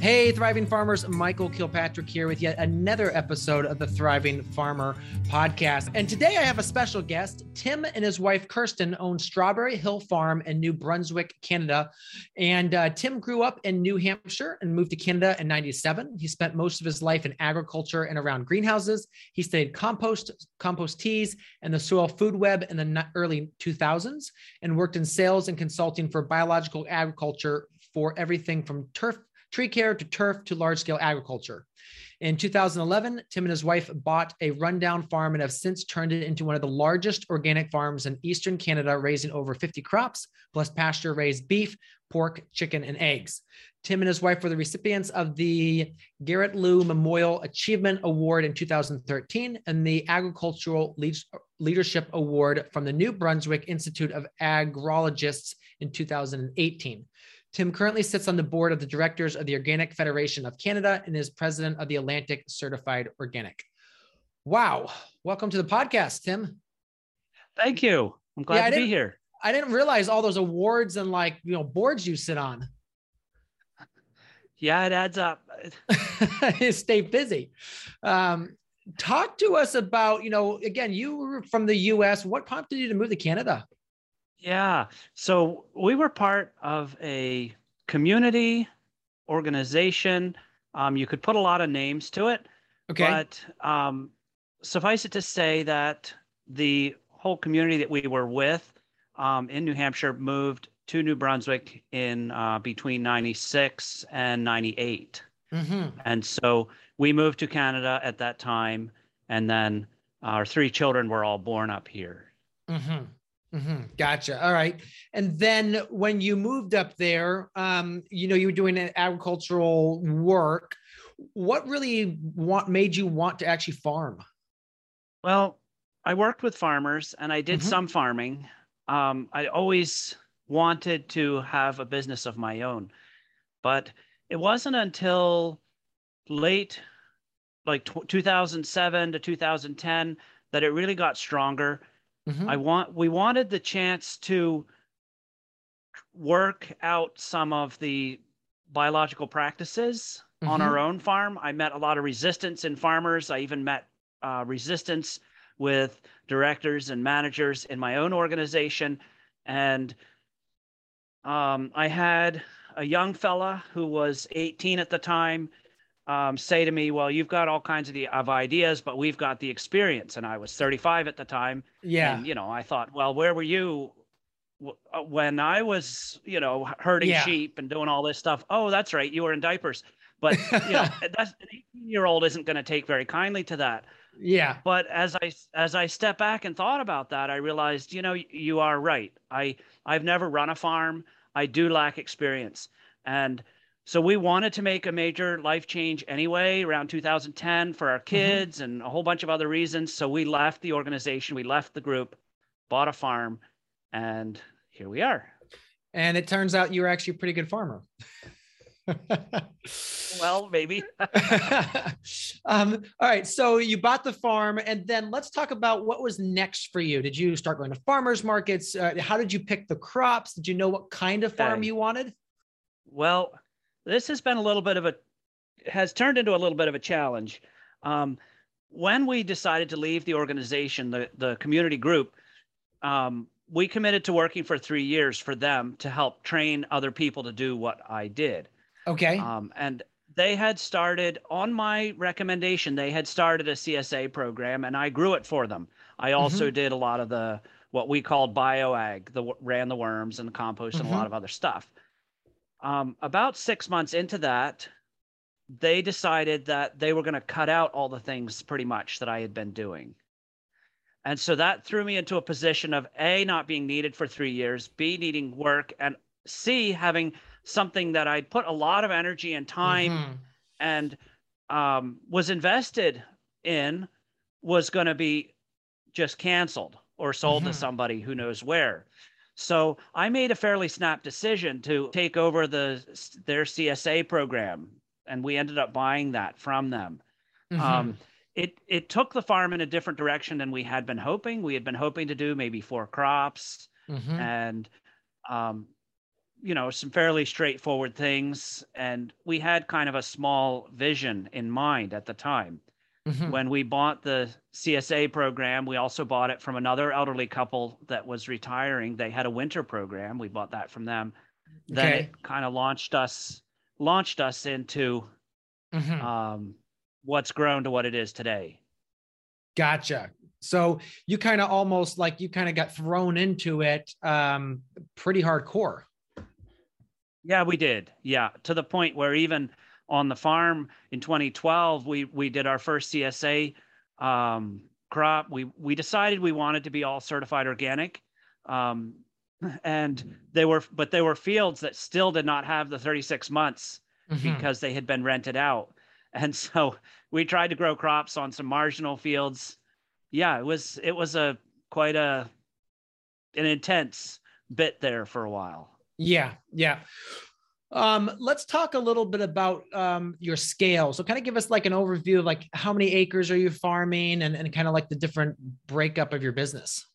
Hey, Thriving Farmers, Michael Kilpatrick here with yet another episode of the Thriving Farmer podcast. And today I have a special guest. Tim and his wife, Kirsten, own Strawberry Hill Farm in New Brunswick, Canada. And uh, Tim grew up in New Hampshire and moved to Canada in 97. He spent most of his life in agriculture and around greenhouses. He studied compost, compost teas, and the soil food web in the early 2000s and worked in sales and consulting for biological agriculture for everything from turf tree care to turf to large scale agriculture. In 2011, Tim and his wife bought a rundown farm and have since turned it into one of the largest organic farms in Eastern Canada, raising over 50 crops, plus pasture raised beef, pork, chicken, and eggs. Tim and his wife were the recipients of the Garrett Lew Memorial Achievement Award in 2013 and the Agricultural Leadership Award from the New Brunswick Institute of Agrologists in 2018. Tim currently sits on the board of the directors of the Organic Federation of Canada and is president of the Atlantic Certified Organic. Wow. Welcome to the podcast, Tim. Thank you. I'm glad yeah, to be here. I didn't realize all those awards and like, you know, boards you sit on. Yeah, it adds up. Stay busy. Um, talk to us about, you know, again, you were from the US. What prompted you to move to Canada? Yeah. So we were part of a community organization. Um, you could put a lot of names to it. Okay. But um, suffice it to say that the whole community that we were with um, in New Hampshire moved to New Brunswick in uh, between 96 and 98. Mm-hmm. And so we moved to Canada at that time. And then our three children were all born up here. Mm-hmm. Mm-hmm. Gotcha. All right. And then when you moved up there, um, you know, you were doing agricultural work. What really want made you want to actually farm? Well, I worked with farmers and I did mm-hmm. some farming. Um, I always wanted to have a business of my own, but it wasn't until late, like t- 2007 to 2010, that it really got stronger Mm-hmm. I want we wanted the chance to work out some of the biological practices mm-hmm. on our own farm. I met a lot of resistance in farmers. I even met uh, resistance with directors and managers in my own organization. And um, I had a young fella who was 18 at the time um, say to me, "Well, you've got all kinds of the of ideas, but we've got the experience." And I was 35 at the time. Yeah. And, you know, I thought, well, where were you uh, when I was, you know, herding yeah. sheep and doing all this stuff? Oh, that's right, you were in diapers. But you know, that's an 18 year old isn't going to take very kindly to that. Yeah. But as I as I step back and thought about that, I realized, you know, you are right. I I've never run a farm. I do lack experience, and so we wanted to make a major life change anyway around 2010 for our mm-hmm. kids mm-hmm. and a whole bunch of other reasons. So we left the organization, we left the group, bought a farm, and here we are. And it turns out you were actually a pretty good farmer. well, maybe. um, all right. So you bought the farm, and then let's talk about what was next for you. Did you start going to farmers markets? Uh, how did you pick the crops? Did you know what kind of farm okay. you wanted? Well, this has been a little bit of a has turned into a little bit of a challenge. Um, when we decided to leave the organization, the the community group, um, we committed to working for three years for them to help train other people to do what I did. Okay. Um, and they had started on my recommendation. They had started a CSA program, and I grew it for them. I also mm-hmm. did a lot of the what we called bioag, the ran the worms and the compost mm-hmm. and a lot mm-hmm. of other stuff. Um, about six months into that, they decided that they were going to cut out all the things pretty much that I had been doing. And so that threw me into a position of A, not being needed for three years, B, needing work, and C, having something that I'd put a lot of energy and time mm-hmm. and um, was invested in was going to be just canceled or sold Mhm. to somebody who knows where. So I made a fairly snap decision to take over the their CSA program, and we ended up buying that from them. Mhm. Um, it it took the farm in a different direction than we had been hoping. We had been hoping to do maybe four crops Mhm. and um, you know some fairly straightforward things. And we had kind of a small vision in mind at the time. Mhm. When we bought the CSA program, we also bought it from another elderly couple that was retiring. They had a winter program. We bought that from them. Then Okay. it kind of launched us launched us into Mhm. um, what's grown to what it is today. Gotcha. So you kind of almost like you kind of got thrown into it um pretty hardcore. Yeah, we did. Yeah, to the point where even on the farm in 2012, we we did our first CSA um, crop. We we decided we wanted to be all certified organic, um, and they were, but they were fields that still did not have the 36 months Mhm. because they had been rented out, and so we tried to grow crops on some marginal fields. Yeah, it was it was a quite a an intense bit there for a while. Yeah, yeah. Um, let's talk a little bit about um, your scale. So, kind of give us like an overview of like how many acres are you farming, and, and kind of like the different breakup of your business.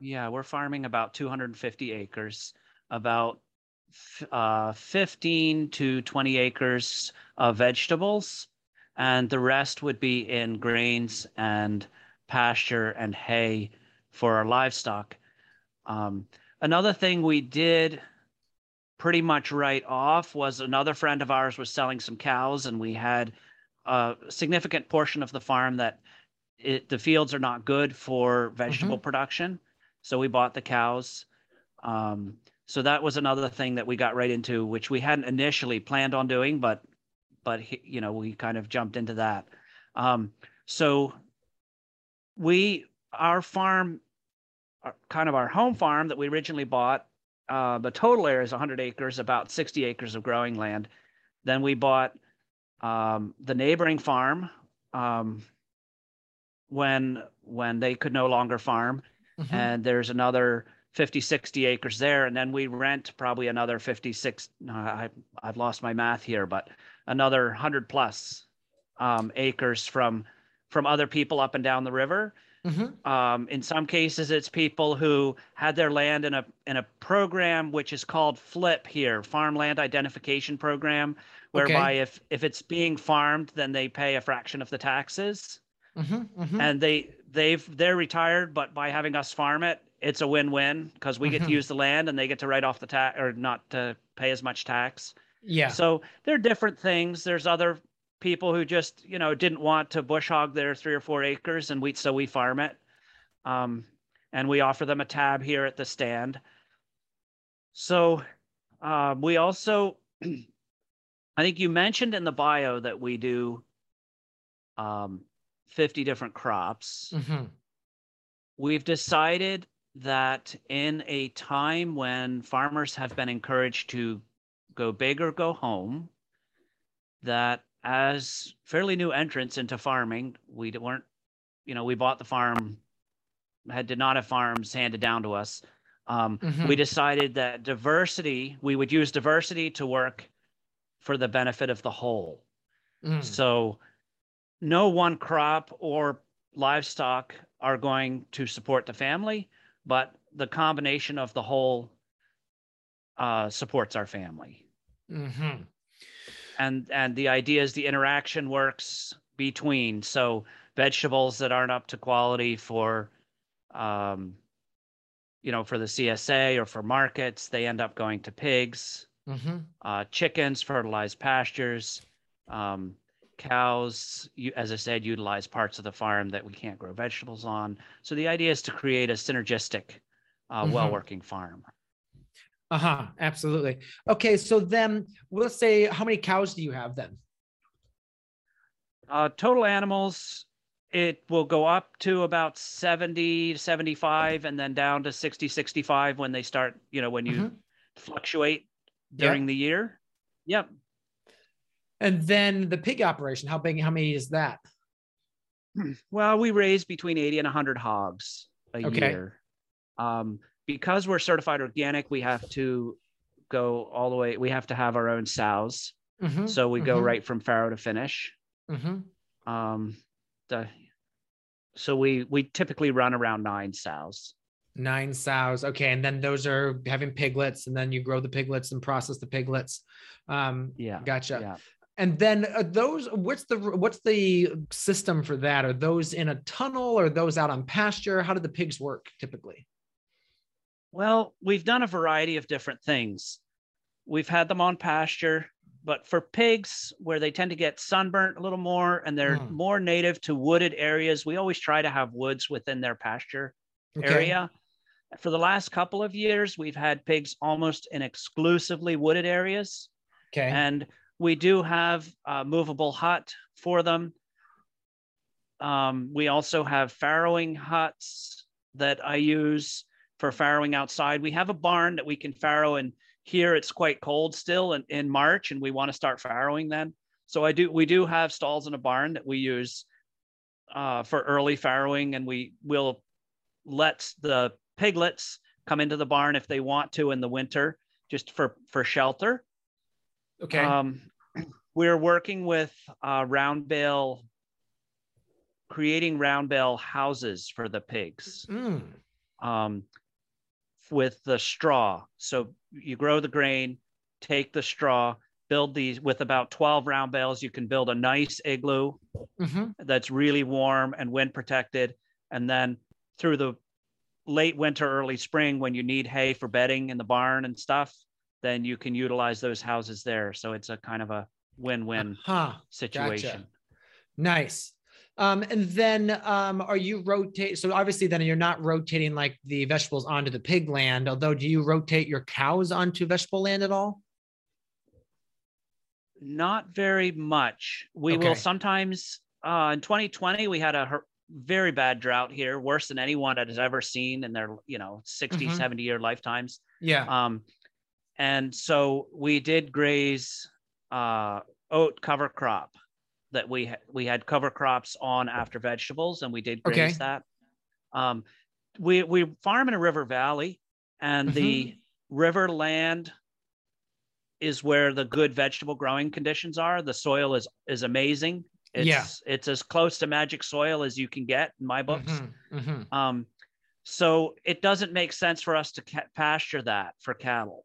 Yeah, we're farming about 250 acres, about uh, 15 to 20 acres of vegetables, and the rest would be in grains and pasture and hay for our livestock. Um, another thing we did pretty much right off was another friend of ours was selling some cows, and we had a significant portion of the farm that it, the fields are not good for vegetable production. So we bought the cows. Um, so that was another thing that we got right into, which we hadn't initially planned on doing, but but you know we kind of jumped into that. Um, so we our farm, our, kind of our home farm that we originally bought, uh, the total area is 100 acres, about 60 acres of growing land. Then we bought um, the neighboring farm um, when when they could no longer farm Mhm. and there's another 50 60 acres there and then we rent probably another 56 no, I, i've lost my math here but another 100 plus um, acres from from other people up and down the river Mhm. um, in some cases it's people who had their land in a in a program which is called flip here farmland identification program whereby if if it's being farmed then they pay a fraction of the taxes Mhm. Mhm. and they they've they're retired but by having us farm it it's a win-win because we get to use the land and they get to write off the tax or not to pay as much tax yeah. so there are different things there's other people who just you know didn't want to bush hog their three or four acres and we so we farm it. Um, and we offer them a tab here at the stand. So uh, we also i think you mentioned in the bio that we do um, 50 different crops. Mhm. we've decided that in a time when farmers have been encouraged to go big or go home, that as fairly new entrants into farming, we weren't, you know, we bought the farm, had did not have farms handed down to us. Um, We Mhm. decided that diversity, we would use diversity to work for the benefit of the whole. Mm. So no one crop or livestock are going to support the family, but the combination of the whole uh, supports our family. Mhm. And and the idea is the interaction works between so vegetables that aren't up to quality for um, you know for the CSA or for markets, they end up going to pigs. Mhm. uh, chickens, fertilized pastures, um, cows, you, as I said, utilize parts of the farm that we can't grow vegetables on. So the idea is to create a synergistic, uh, Mhm. well-working farm. Uh-huh. Absolutely. Okay, so then let's say how many cows do you have then? Uh, total animals, it will go up to about 70 to 75 and then down to 60, 65 when they start, you know, when you Mhm. fluctuate Yeah. during the year. Yep. And then the pig operation, how big, how many is that? Well, we raise between 80 and 100 hogs. a Okay. year. Um, because we're certified organic, we have to go all the way. We have to have our own sows, Mhm, so we go mhm, right from farrow to finish. mhm. Um, the so we we typically run around nine sows. Nine sows. Okay. And then those are having piglets, and then you grow the piglets and process the piglets. Um, Yeah, gotcha. yeah. And then are those what's the what's the system for that? Are those in a tunnel or those out on pasture? How do the pigs work typically? Well, we've done a variety of different things. We've had them on pasture, but for pigs, where they tend to get sunburnt a little more and they're Mm. more native to wooded areas, we always try to have woods within their pasture Okay. area. For the last couple of years, we've had pigs almost in exclusively wooded areas. Okay. And we do have a movable hut for them. Um, we also have farrowing huts that I use for farrowing outside. We have a barn that we can farrow, and here it's quite cold still in, in March, and we want to start farrowing then. So I do. We do have stalls in a barn that we use uh, for early farrowing, and we will let the piglets come into the barn if they want to in the winter, just for for shelter. okay. Um, we're working with uh, round bale, creating round bale houses for the pigs Mm. um, with the straw. So you grow the grain, take the straw, build these with about 12 round bales. You can build a nice igloo Mhm. that's really warm and wind protected. And then through the late winter, early spring, when you need hay for bedding in the barn and stuff, then you can utilize those houses there. So it's a kind of a win-win Huh. situation. Nice. Um, and then um, are you rotate? So obviously, then you're not rotating like the vegetables onto the pig land. Although, do you rotate your cows onto vegetable land at all? Not very much. We will sometimes. Uh, in 2020, we had a hor- very bad drought here, worse than anyone that has ever seen in their, you know, 60, Mhm. 70 year lifetimes. Yeah. Um, and so we did graze uh, oat cover crop that we we had cover crops on after vegetables, and we did graze Okay. that. Um, we we farm in a river valley, and the river land is where the good vegetable growing conditions are. The soil is is amazing. It's, Yeah. it's as close to magic soil as you can get in my books. Mhm, mhm. Um, so it doesn't make sense for us to ca- pasture that for cattle.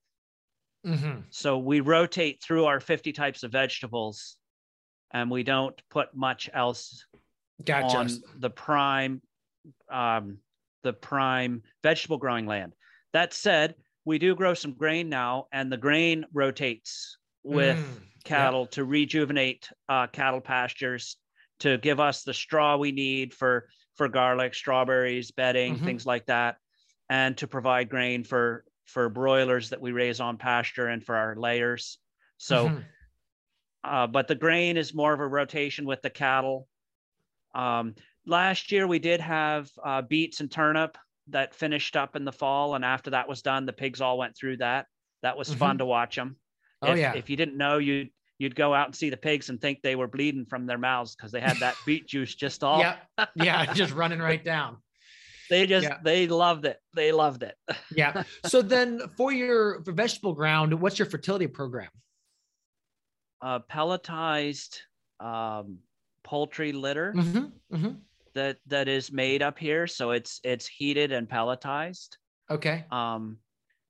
Mhm. So we rotate through our 50 types of vegetables and we don't put much else Gotcha. on the prime um, the prime vegetable growing land. That said, we do grow some grain now and the grain rotates with Mm, yeah. cattle to rejuvenate uh, cattle pastures to give us the straw we need for for garlic, strawberries, bedding, Mhm. things like that, and to provide grain for for broilers that we raise on pasture and for our layers. So, Mhm. Uh, but the grain is more of a rotation with the cattle. Um, last year we did have uh, beets and turnip that finished up in the fall, and after that was done, the pigs all went through that. That was fun to watch them. Oh, if, yeah. If you didn't know, you'd you'd go out and see the pigs and think they were bleeding from their mouths because they had that beet juice just all. yeah. Yeah. Just running right down. They just Yeah. they loved it. They loved it. Yeah. So then for your for vegetable ground, what's your fertility program? Uh, pelletized um, poultry litter Mhm, mhm. that that is made up here, so it's it's heated and pelletized. Okay. Um,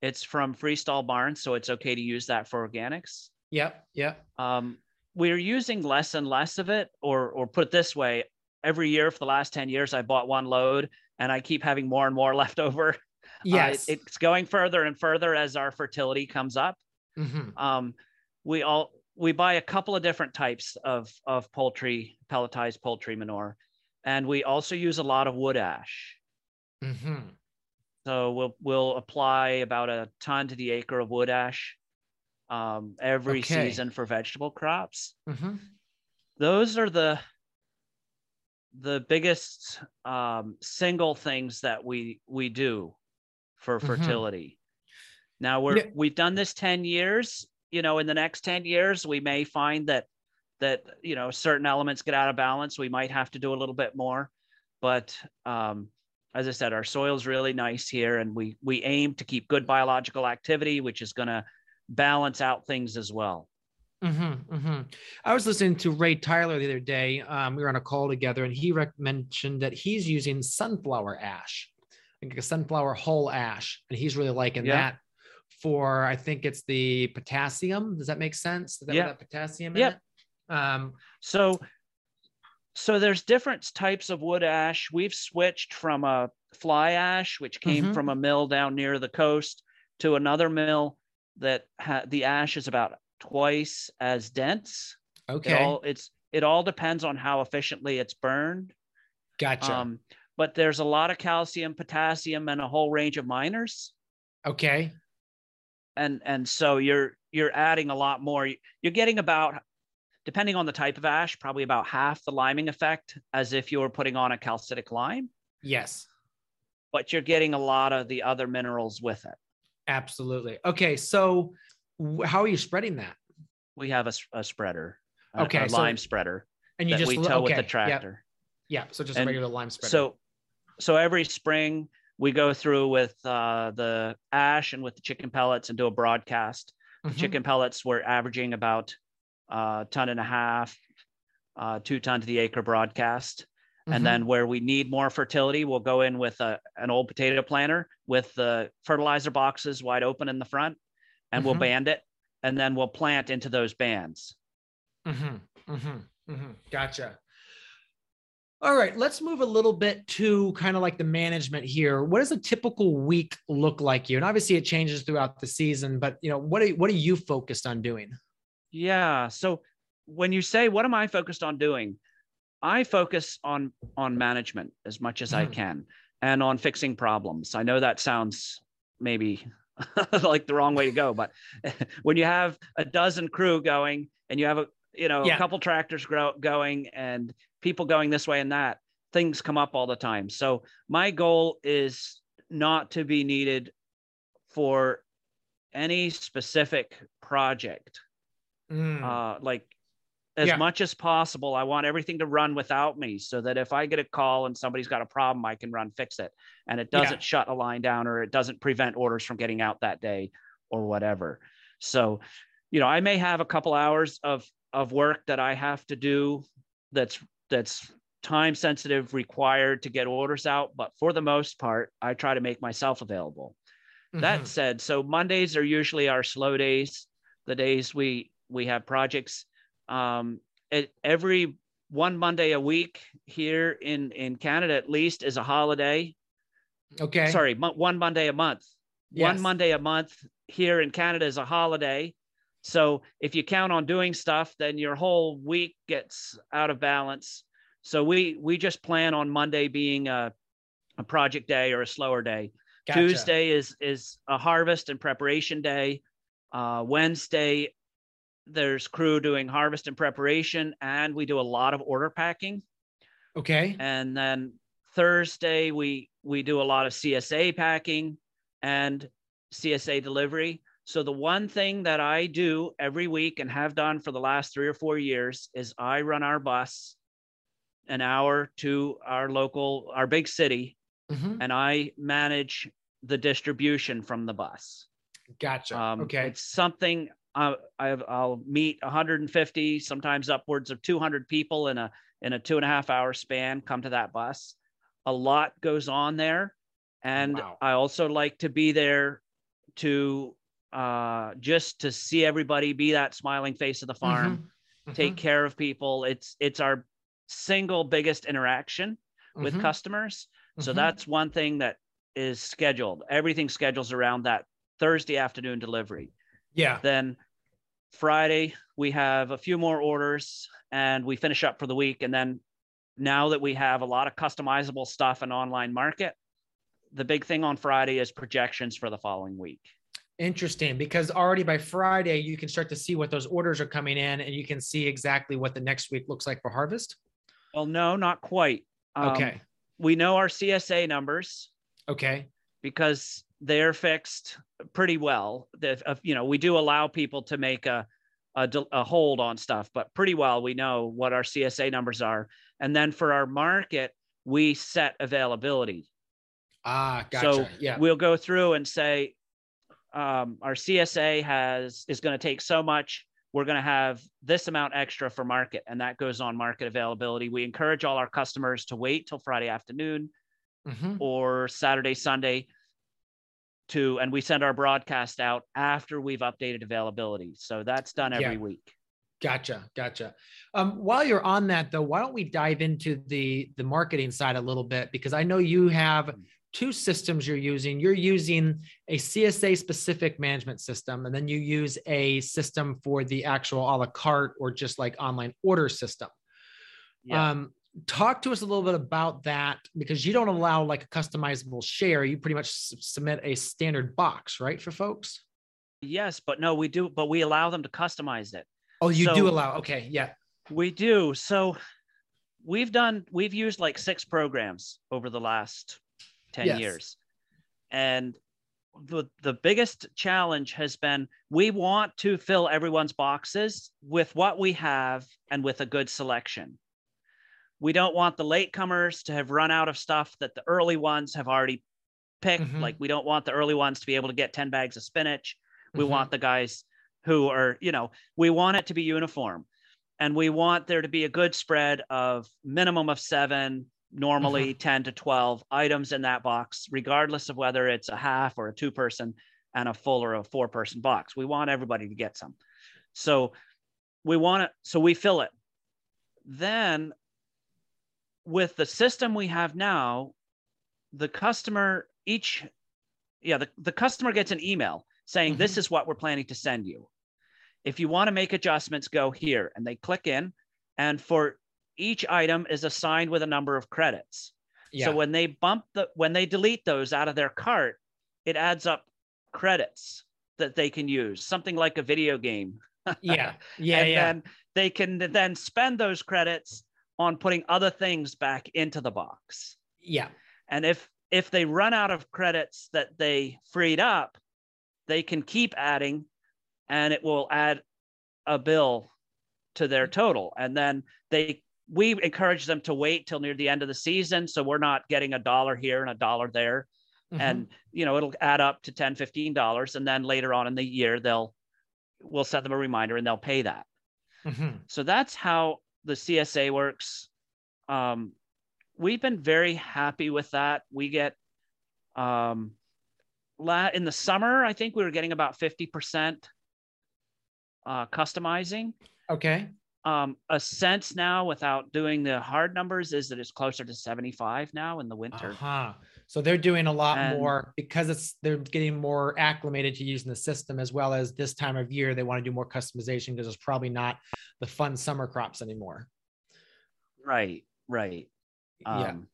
it's from Freestall Barns, so it's okay to use that for organics. Yep. Yep. um, we're using less and less of it or or put it this way every year for the last 10 years i bought one load and i keep having more and more left over Uh, Yes. it- it's going further and further as our fertility comes up Mhm. um, we all we buy a couple of different types of of poultry pelletized poultry manure and we also use a lot of wood ash Mhm. so we'll we'll apply about a ton to the acre of wood ash um, every Okay. season for vegetable crops Mhm. those are the the biggest um, single things that we we do for Mhm. fertility. Now we're Yeah. we've done this 10 years. You know, in the next 10 years, we may find that that you know certain elements get out of balance. We might have to do a little bit more, but um, as I said, our soil is really nice here, and we we aim to keep good biological activity, which is going to balance out things as well. Mm-hmm, mm-hmm. I was listening to Ray Tyler the other day. Um, we were on a call together, and he rec- mentioned that he's using sunflower ash, like a sunflower hull ash, and he's really liking yeah. that for. I think it's the potassium. Does that make sense? Is that yeah. that potassium yeah. Um, so, so there's different types of wood ash. We've switched from a fly ash, which came mm-hmm. from a mill down near the coast, to another mill that ha- the ash is about twice as dense. Okay. It all, it's it all depends on how efficiently it's burned. Gotcha. Um, but there's a lot of calcium, potassium, and a whole range of miners. Okay. And and so you're you're adding a lot more. You're getting about, depending on the type of ash, probably about half the liming effect as if you were putting on a calcitic lime. Yes. But you're getting a lot of the other minerals with it. Absolutely. Okay. So how are you spreading that? We have a, a spreader. Okay, a, so, lime spreader. And you just we tow okay, with the tractor. Yeah. yeah so just and a regular lime spreader. So, so every spring we go through with uh, the ash and with the chicken pellets and do a broadcast. Mm-hmm. Chicken pellets we're averaging about a uh, ton and a half, uh, two ton to the acre broadcast. Mm-hmm. And then where we need more fertility, we'll go in with a, an old potato planter with the fertilizer boxes wide open in the front and mm-hmm. we'll band it and then we'll plant into those bands. Mm-hmm. Mm-hmm. Mm-hmm. Gotcha. All right, let's move a little bit to kind of like the management here. What does a typical week look like you? And obviously, it changes throughout the season. But you know, what are what are you focused on doing? Yeah. So when you say what am I focused on doing, I focus on on management as much as mm. I can and on fixing problems. I know that sounds maybe like the wrong way to go. But when you have a dozen crew going and you have a you know yeah. a couple tractors grow, going and people going this way and that, things come up all the time. So my goal is not to be needed for any specific project. Mm. Uh, like as yeah. much as possible. I want everything to run without me so that if I get a call and somebody's got a problem, I can run fix it. And it doesn't yeah. shut a line down or it doesn't prevent orders from getting out that day or whatever. So, you know, I may have a couple hours of of work that I have to do that's that's time sensitive required to get orders out, but for the most part, I try to make myself available. Mm-hmm. That said, so Mondays are usually our slow days, the days we we have projects um, it, every one Monday a week here in in Canada at least is a holiday. Okay. Sorry, one Monday a month. Yes. One Monday a month here in Canada is a holiday. So if you count on doing stuff, then your whole week gets out of balance. So we we just plan on Monday being a, a project day or a slower day. Gotcha. Tuesday is is a harvest and preparation day. Uh, Wednesday there's crew doing harvest and preparation, and we do a lot of order packing. Okay. And then Thursday we we do a lot of CSA packing and CSA delivery. So the one thing that I do every week and have done for the last 3 or 4 years is I run our bus an hour to our local our big city mm-hmm. and I manage the distribution from the bus. Gotcha. Um, okay. It's something I, will meet 150, sometimes upwards of 200 people in a in a two and a half hour span. Come to that bus. A lot goes on there, and wow. I also like to be there to uh, just to see everybody, be that smiling face of the farm, mm-hmm. take mm-hmm. care of people. It's it's our single biggest interaction with mm-hmm. customers. So mm-hmm. that's one thing that is scheduled. Everything schedules around that Thursday afternoon delivery. Yeah. Then Friday, we have a few more orders and we finish up for the week. And then now that we have a lot of customizable stuff and online market, the big thing on Friday is projections for the following week. Interesting, because already by Friday, you can start to see what those orders are coming in and you can see exactly what the next week looks like for harvest. Well, no, not quite. Um, okay. We know our CSA numbers. Okay. Because they're fixed pretty well. That uh, you know, we do allow people to make a, a, a hold on stuff, but pretty well we know what our CSA numbers are. And then for our market, we set availability. Ah, gotcha. So yeah. we'll go through and say, um, our CSA has is going to take so much. We're going to have this amount extra for market, and that goes on market availability. We encourage all our customers to wait till Friday afternoon Mhm. or Saturday, Sunday to, and we send our broadcast out after we've updated availability. So that's done every Yeah. week. Gotcha, gotcha. Um, while you're on that though, why don't we dive into the the marketing side a little bit? Because I know you have two systems you're using. You're using a CSA specific management system, and then you use a system for the actual a la carte or just like online order system. Yeah. Um, talk to us a little bit about that because you don't allow like a customizable share. You pretty much submit a standard box, right, for folks? yes, but no, we do, but we allow them to customize it. Oh, you do allow. Okay, yeah. We do. So we've done, we've used like six programs over the last 10 Yes. years. And the, the biggest challenge has been we want to fill everyone's boxes with what we have and with a good selection. We don't want the latecomers to have run out of stuff that the early ones have already picked. Mhm. Like we don't want the early ones to be able to get 10 bags of spinach. We Mhm. want the guys who are, you know, we want it to be uniform and we want there to be a good spread of minimum of seven normally 10 to 12 items in that box regardless of whether it's a half or a two person and a full or a four person box. We want everybody to get some. So we want it so we fill it. Then with the system we have now the customer each yeah the, the customer gets an email saying this Mhm. is what we're planning to send you. If you want to make adjustments go here. And they click in. And for each item is assigned with a number of credits Yeah. so when they bump the when they delete those out of their cart it adds up credits that they can use something like a video game yeah. Yeah. and yeah. then they can then spend those credits on putting other things back into the box yeah. and if if they run out of credits that they freed up they can keep adding and it will add a bill to their total and then they we encourage them to wait till near the end of the season so we're not getting a dollar here and a dollar there Mhm. and you know it'll add up to 10 15 dollars and then later on in the year they'll we'll set them a reminder and they'll pay that Mhm. so that's how the csa works um, we've been very happy with that we get um, la- in the summer i think we were getting about 50% uh, customizing Okay. Um, a sense now without doing the hard numbers is that it's closer to 75 now in the winter Uh-huh. So they're doing a lot And- more because it's they're getting more acclimated to using the system as well as this time of year they want to do more customization because it's probably not the fun summer crops anymore. right right yeah. Um,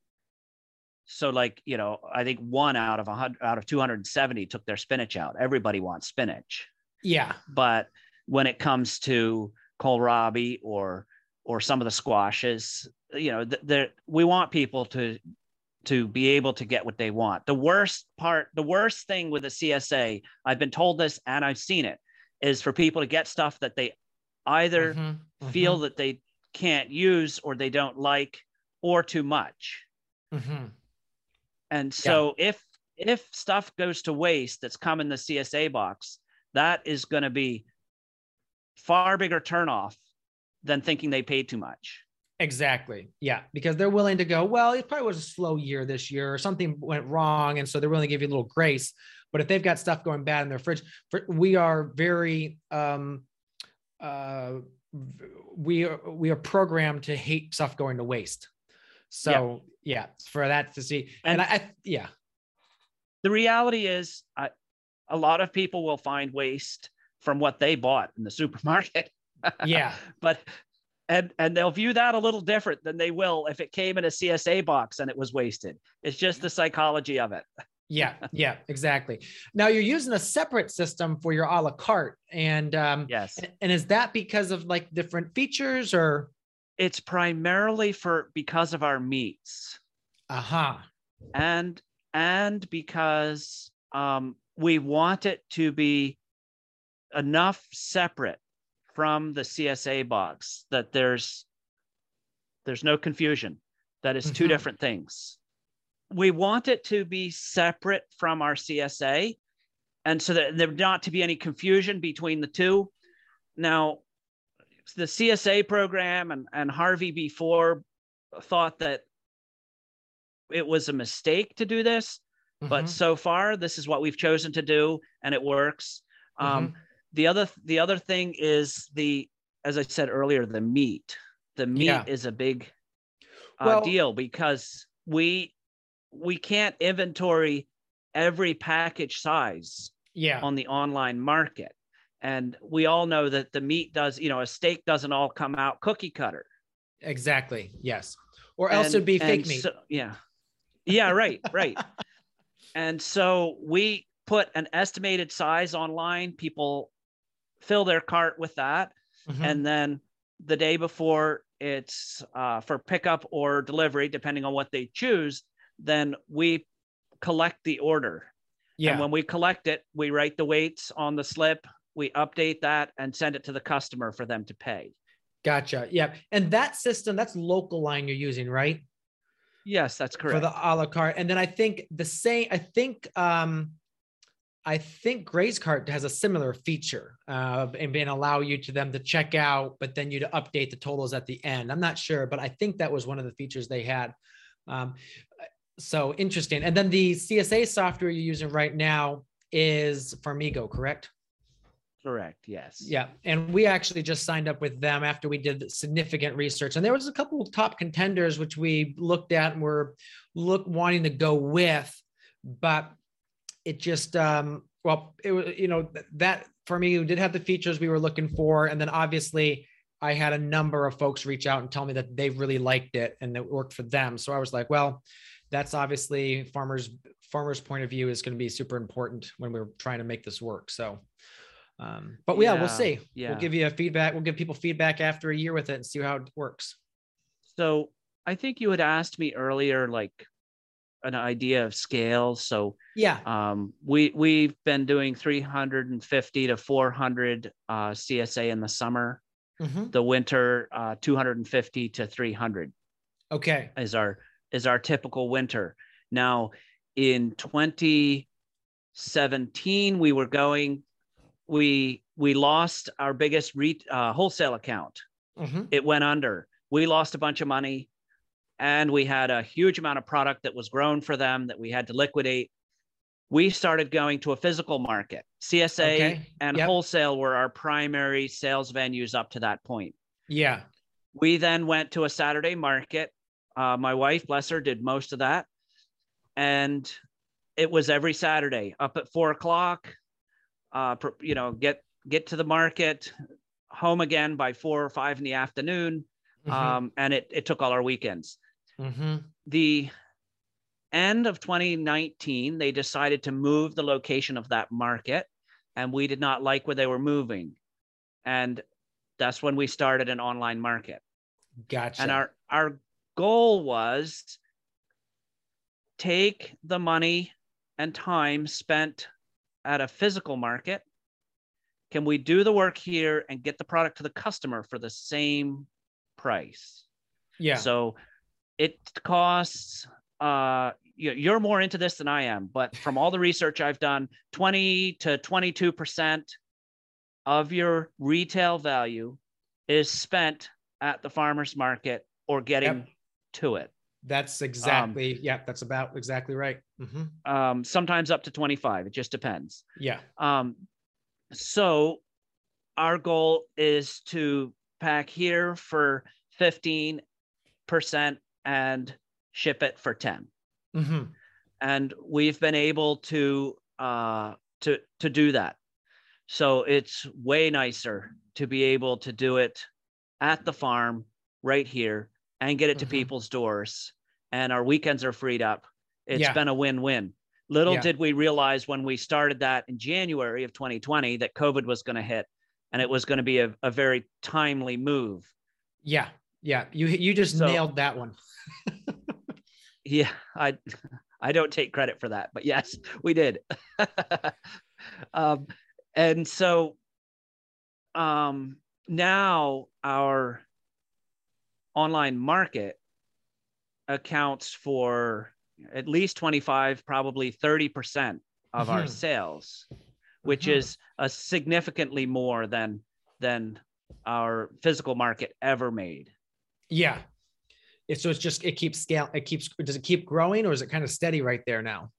So like you know, I think one out of a hundred out of 270 took their spinach out. Everybody wants spinach, Yeah. but when it comes to kohlrabi or or some of the squashes, you know, th- we want people to to be able to get what they want. The worst part, the worst thing with the CSA, I've been told this and I've seen it, is for people to get stuff that they either Mhm. feel that they can't use or they don't like or too much. Mhm. And so if if stuff goes to waste that's come in the CSA box, that is going to be far bigger turnoff than thinking they paid too much. Exactly. Yeah. Because they're willing to go, well, it probably was a slow year this year or something went wrong. And so they're willing to give you a little grace. But if they've got stuff going bad in their fridge, for, we are very, um, uh, we are, we are programmed to hate stuff going to waste. So yeah, for that to see. And, And- I, I, yeah. The reality is, I, a lot of people will find waste from what they bought in the supermarket. Yeah. but and and they'll view that a little different than they will if it came in a CSA box and it was wasted. It's just the psychology of it. Yeah, yeah, exactly. Now you're using a separate system for your a la carte, and um, Yes. and- and is that because of like different features or? It's primarily for because of our meats. Aha. and and because um, we want it to be enough separate from the CSA box that there's there's no confusion that is two Mhm. different things. we want it to be separate from our CSA, and so that there not to be any confusion between the two. Now, the CSA program and, and Harvey before thought that it was a mistake to do this, mm-hmm. but so far this is what we've chosen to do, and it works. Um, mm-hmm. Um, the other the other thing is the as I said earlier, the meat. The meat yeah. is a big uh, well, deal because we we can't inventory every package size yeah. on the online market. And we all know that the meat does, you know, a steak doesn't all come out cookie cutter. Exactly. Yes. Or else and, it'd be fake meat. So, yeah. Yeah, right, right. and so we put an estimated size online. People fill their cart with that. Mm-hmm. And then the day before it's uh, for pickup or delivery, depending on what they choose, then we collect the order. Yeah. And when we collect it, we write the weights on the slip, we update that and send it to the customer for them to pay. Gotcha. Yeah. And that system, that's Local Line you're using, right? Yes, that's correct. For the a la carte. And then I think the same, I think um I think GrazeCart has a similar feature uh, and being allow you to them to check out, but then you to update the totals at the end. I'm not sure, but I think that was one of the features they had. Um, so interesting. And then the CSA software you're using right now is Farmigo, correct? Correct. Yes. Yeah, and we actually just signed up with them after we did significant research, and there was a couple of top contenders which we looked at and were look wanting to go with, but it just um, well, it was you know that for me we did have the features we were looking for, and then obviously I had a number of folks reach out and tell me that they really liked it and it worked for them. So I was like, well, that's obviously farmers farmers point of view is going to be super important when we're trying to make this work so um, but yeah, yeah, we'll see yeah. we'll give you a feedback we'll give people feedback after a year with it and see how it works so i think you had asked me earlier like an idea of scale so yeah um, we we've been doing 350 to 400 uh, csa in the summer mm-hmm. the winter uh, 250 to 300 okay is our is our typical winter. Now, in 2017, we were going, we we lost our biggest re, uh, wholesale account. Mm-hmm. It went under. We lost a bunch of money, and we had a huge amount of product that was grown for them that we had to liquidate. We started going to a physical market. CSA okay. and yep. wholesale were our primary sales venues up to that point. Yeah. We then went to a Saturday market uh, my wife, bless her, did most of that. And it was every Saturday up at four o'clock, uh, you know, get, get to the market, home again by four or five in the afternoon. Mm-hmm. Um, and it, it took all our weekends. Mm-hmm. The end of 2019, they decided to move the location of that market, and we did not like where they were moving. And that's when we started an online market. Gotcha. And our our goal was take the money and time spent at a physical market can we do the work here and get the product to the customer for the same price yeah so it costs uh you're more into this than i am but from all the research i've done 20 to 22 percent of your retail value is spent at the farmers market or getting yep to it. That's exactly, um, yeah, that's about exactly right. Mm-hmm. Um, sometimes up to 25. It just depends. Yeah. Um, so our goal is to pack here for 15% and ship it for 10. Mm-hmm. And we've been able to, uh, to, to do that. So it's way nicer to be able to do it at the farm right here and get it to mm-hmm. people's doors and our weekends are freed up It's yeah. been a win-win little yeah. did we realize when we started that in january of 2020 that covid was going to hit and it was going to be a, a very timely move yeah yeah you you just so, nailed that one yeah i i don't take credit for that but yes we did um and so um now our online market accounts for at least 25, probably 30% of mm-hmm. our sales, which mm-hmm. is a significantly more than than our physical market ever made. Yeah. So it's just it keeps scale it keeps does it keep growing or is it kind of steady right there now?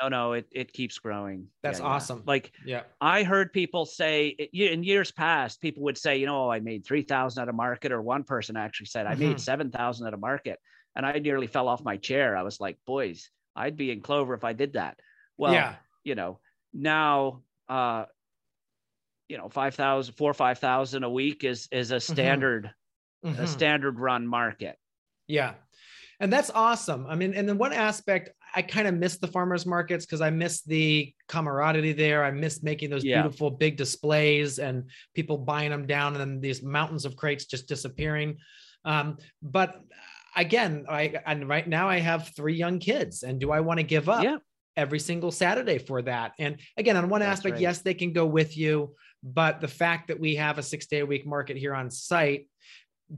No, no, it, it keeps growing. That's yeah, awesome. Yeah. Like, yeah, I heard people say in years past, people would say, you know, oh, I made 3,000 at a market, or one person actually said, I mm-hmm. made 7,000 at a market. And I nearly fell off my chair. I was like, boys, I'd be in clover if I did that. Well, yeah. you know, now, uh, you know, 5,000, four, 5,000 a week is, is a mm-hmm. standard, mm-hmm. A standard run market. Yeah. And that's awesome. I mean, and then one aspect I kind of miss the farmers markets because I miss the camaraderie there. I miss making those yeah. beautiful big displays and people buying them down and then these mountains of crates just disappearing. Um, but again, I and right now I have three young kids, and do I want to give up yeah. every single Saturday for that? And again, on one That's aspect, right. yes, they can go with you, but the fact that we have a six day a week market here on site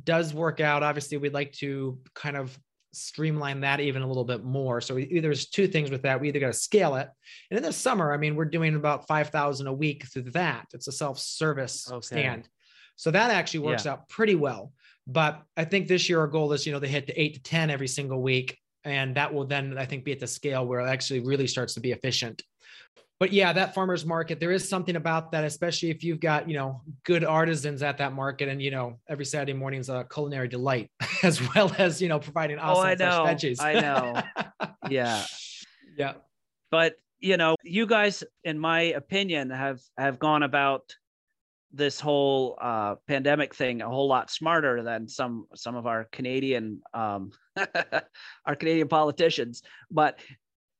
does work out. Obviously, we'd like to kind of streamline that even a little bit more. So we, there's two things with that. We either got to scale it, and in the summer, I mean, we're doing about five thousand a week through that. It's a self-service okay. stand, so that actually works yeah. out pretty well. But I think this year our goal is, you know, they hit to eight to ten every single week, and that will then I think be at the scale where it actually really starts to be efficient but yeah, that farmers market, there is something about that, especially if you've got, you know, good artisans at that market. And, you know, every Saturday morning is a culinary delight, as well as, you know, providing awesome oh, I know. veggies. I know. yeah. Yeah. But, you know, you guys, in my opinion, have have gone about this whole uh, pandemic thing a whole lot smarter than some some of our Canadian um, our Canadian politicians. But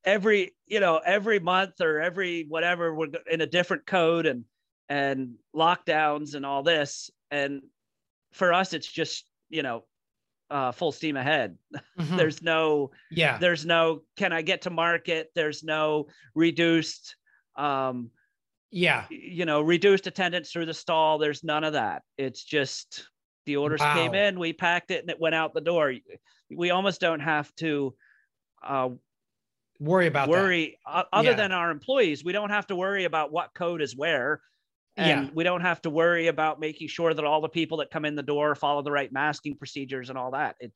every you know every month or every whatever we're in a different code and and lockdowns and all this. And for us it's just you know uh, full steam ahead. Mm-hmm. there's no yeah. there's no can i get to market? There's no reduced um yeah. you know reduced attendance through the stall. There's none of that. It's just the orders wow. came in we packed it and it went out the door. We almost don't have to uh, worry about worry that. other yeah. than our employees we don't have to worry about what code is where. And yeah. we don't have to worry about making sure that all the people that come in the door follow the right masking procedures and all that. It,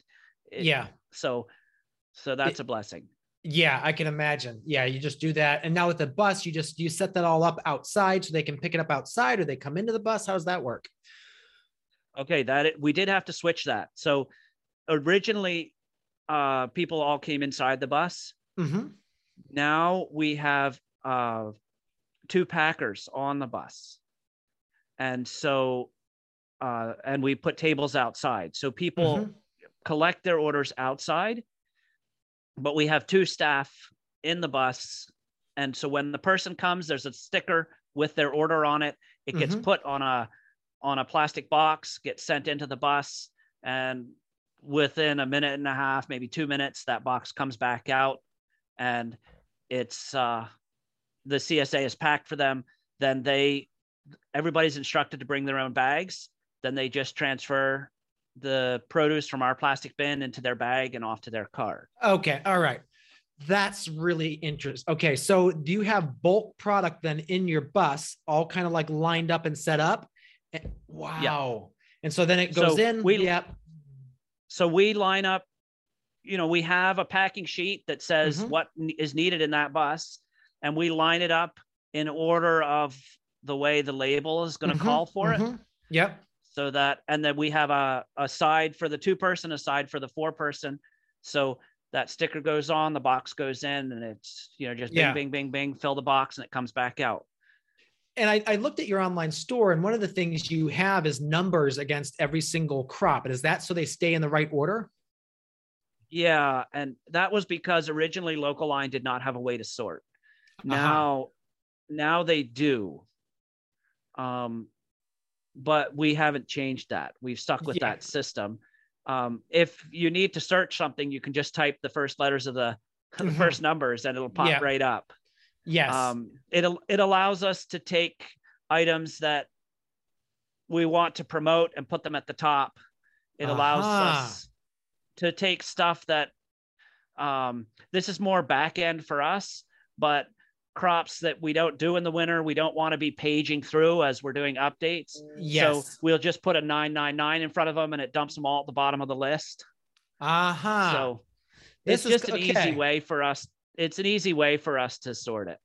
it yeah. so so that's it, a blessing. Yeah i can imagine. Yeah you just do that. And now with the bus you just you set that all up outside so they can pick it up outside or they come into the bus. How does that work? Okay that we did have to switch that. So originally uh people all came inside the bus Mm-hmm. Now we have uh, two packers on the bus. And so, uh, and we put tables outside. So people mm-hmm. collect their orders outside, but we have two staff in the bus. And so when the person comes, there's a sticker with their order on it. It gets mm-hmm. put on a on a plastic box, gets sent into the bus, and within a minute and a half, maybe two minutes, that box comes back out and it's uh, the CSA is packed for them, then they everybody's instructed to bring their own bags. Then they just transfer the produce from our plastic bin into their bag and off to their car. Okay, all right. That's really interesting. Okay, so do you have bulk product then in your bus, all kind of like lined up and set up? Wow. Yeah. And so then it goes so in. We, yep. So we line up you know, we have a packing sheet that says mm-hmm. what is needed in that bus, and we line it up in order of the way the label is going to mm-hmm. call for mm-hmm. it. Yep. So that, and then we have a, a side for the two person, a side for the four person. So that sticker goes on, the box goes in, and it's, you know, just bing, yeah. bing, bing, bing, fill the box, and it comes back out. And I, I looked at your online store, and one of the things you have is numbers against every single crop. And is that so they stay in the right order? Yeah, and that was because originally Local Line did not have a way to sort. Uh-huh. Now, uh-huh. now they do. Um, but we haven't changed that. We've stuck with yeah. that system. Um, if you need to search something, you can just type the first letters of the, the mm-hmm. first numbers, and it'll pop yeah. right up. Yes. Um, it it allows us to take items that we want to promote and put them at the top. It uh-huh. allows us to take stuff that Um, this is more back end for us, but crops that we don't do in the winter, we don't want to be paging through as we're doing updates. Yes. So we'll just put a 999 in front of them and it dumps them all at the bottom of the list. Uh-huh. So This it's is- just an okay. easy way for us. It's an easy way for us to sort it.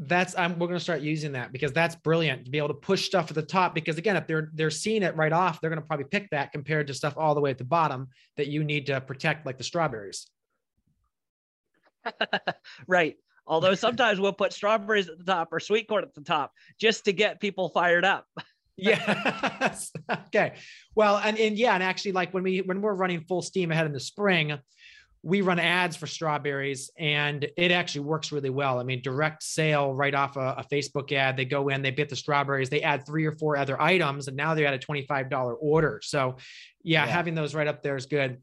That's I'm we're gonna start using that because that's brilliant to be able to push stuff at the top because again if they're they're seeing it right off they're gonna probably pick that compared to stuff all the way at the bottom that you need to protect like the strawberries right. Although sometimes we'll put strawberries at the top or sweet corn at the top just to get people fired up. yes okay well and, and yeah and actually like when we when we're running full steam ahead in the spring we run ads for strawberries and it actually works really well. I mean direct sale right off a, a facebook ad they go in they bit the strawberries they add three or four other items and now they're at a $25 order. So yeah, Yeah. having those right up there is good.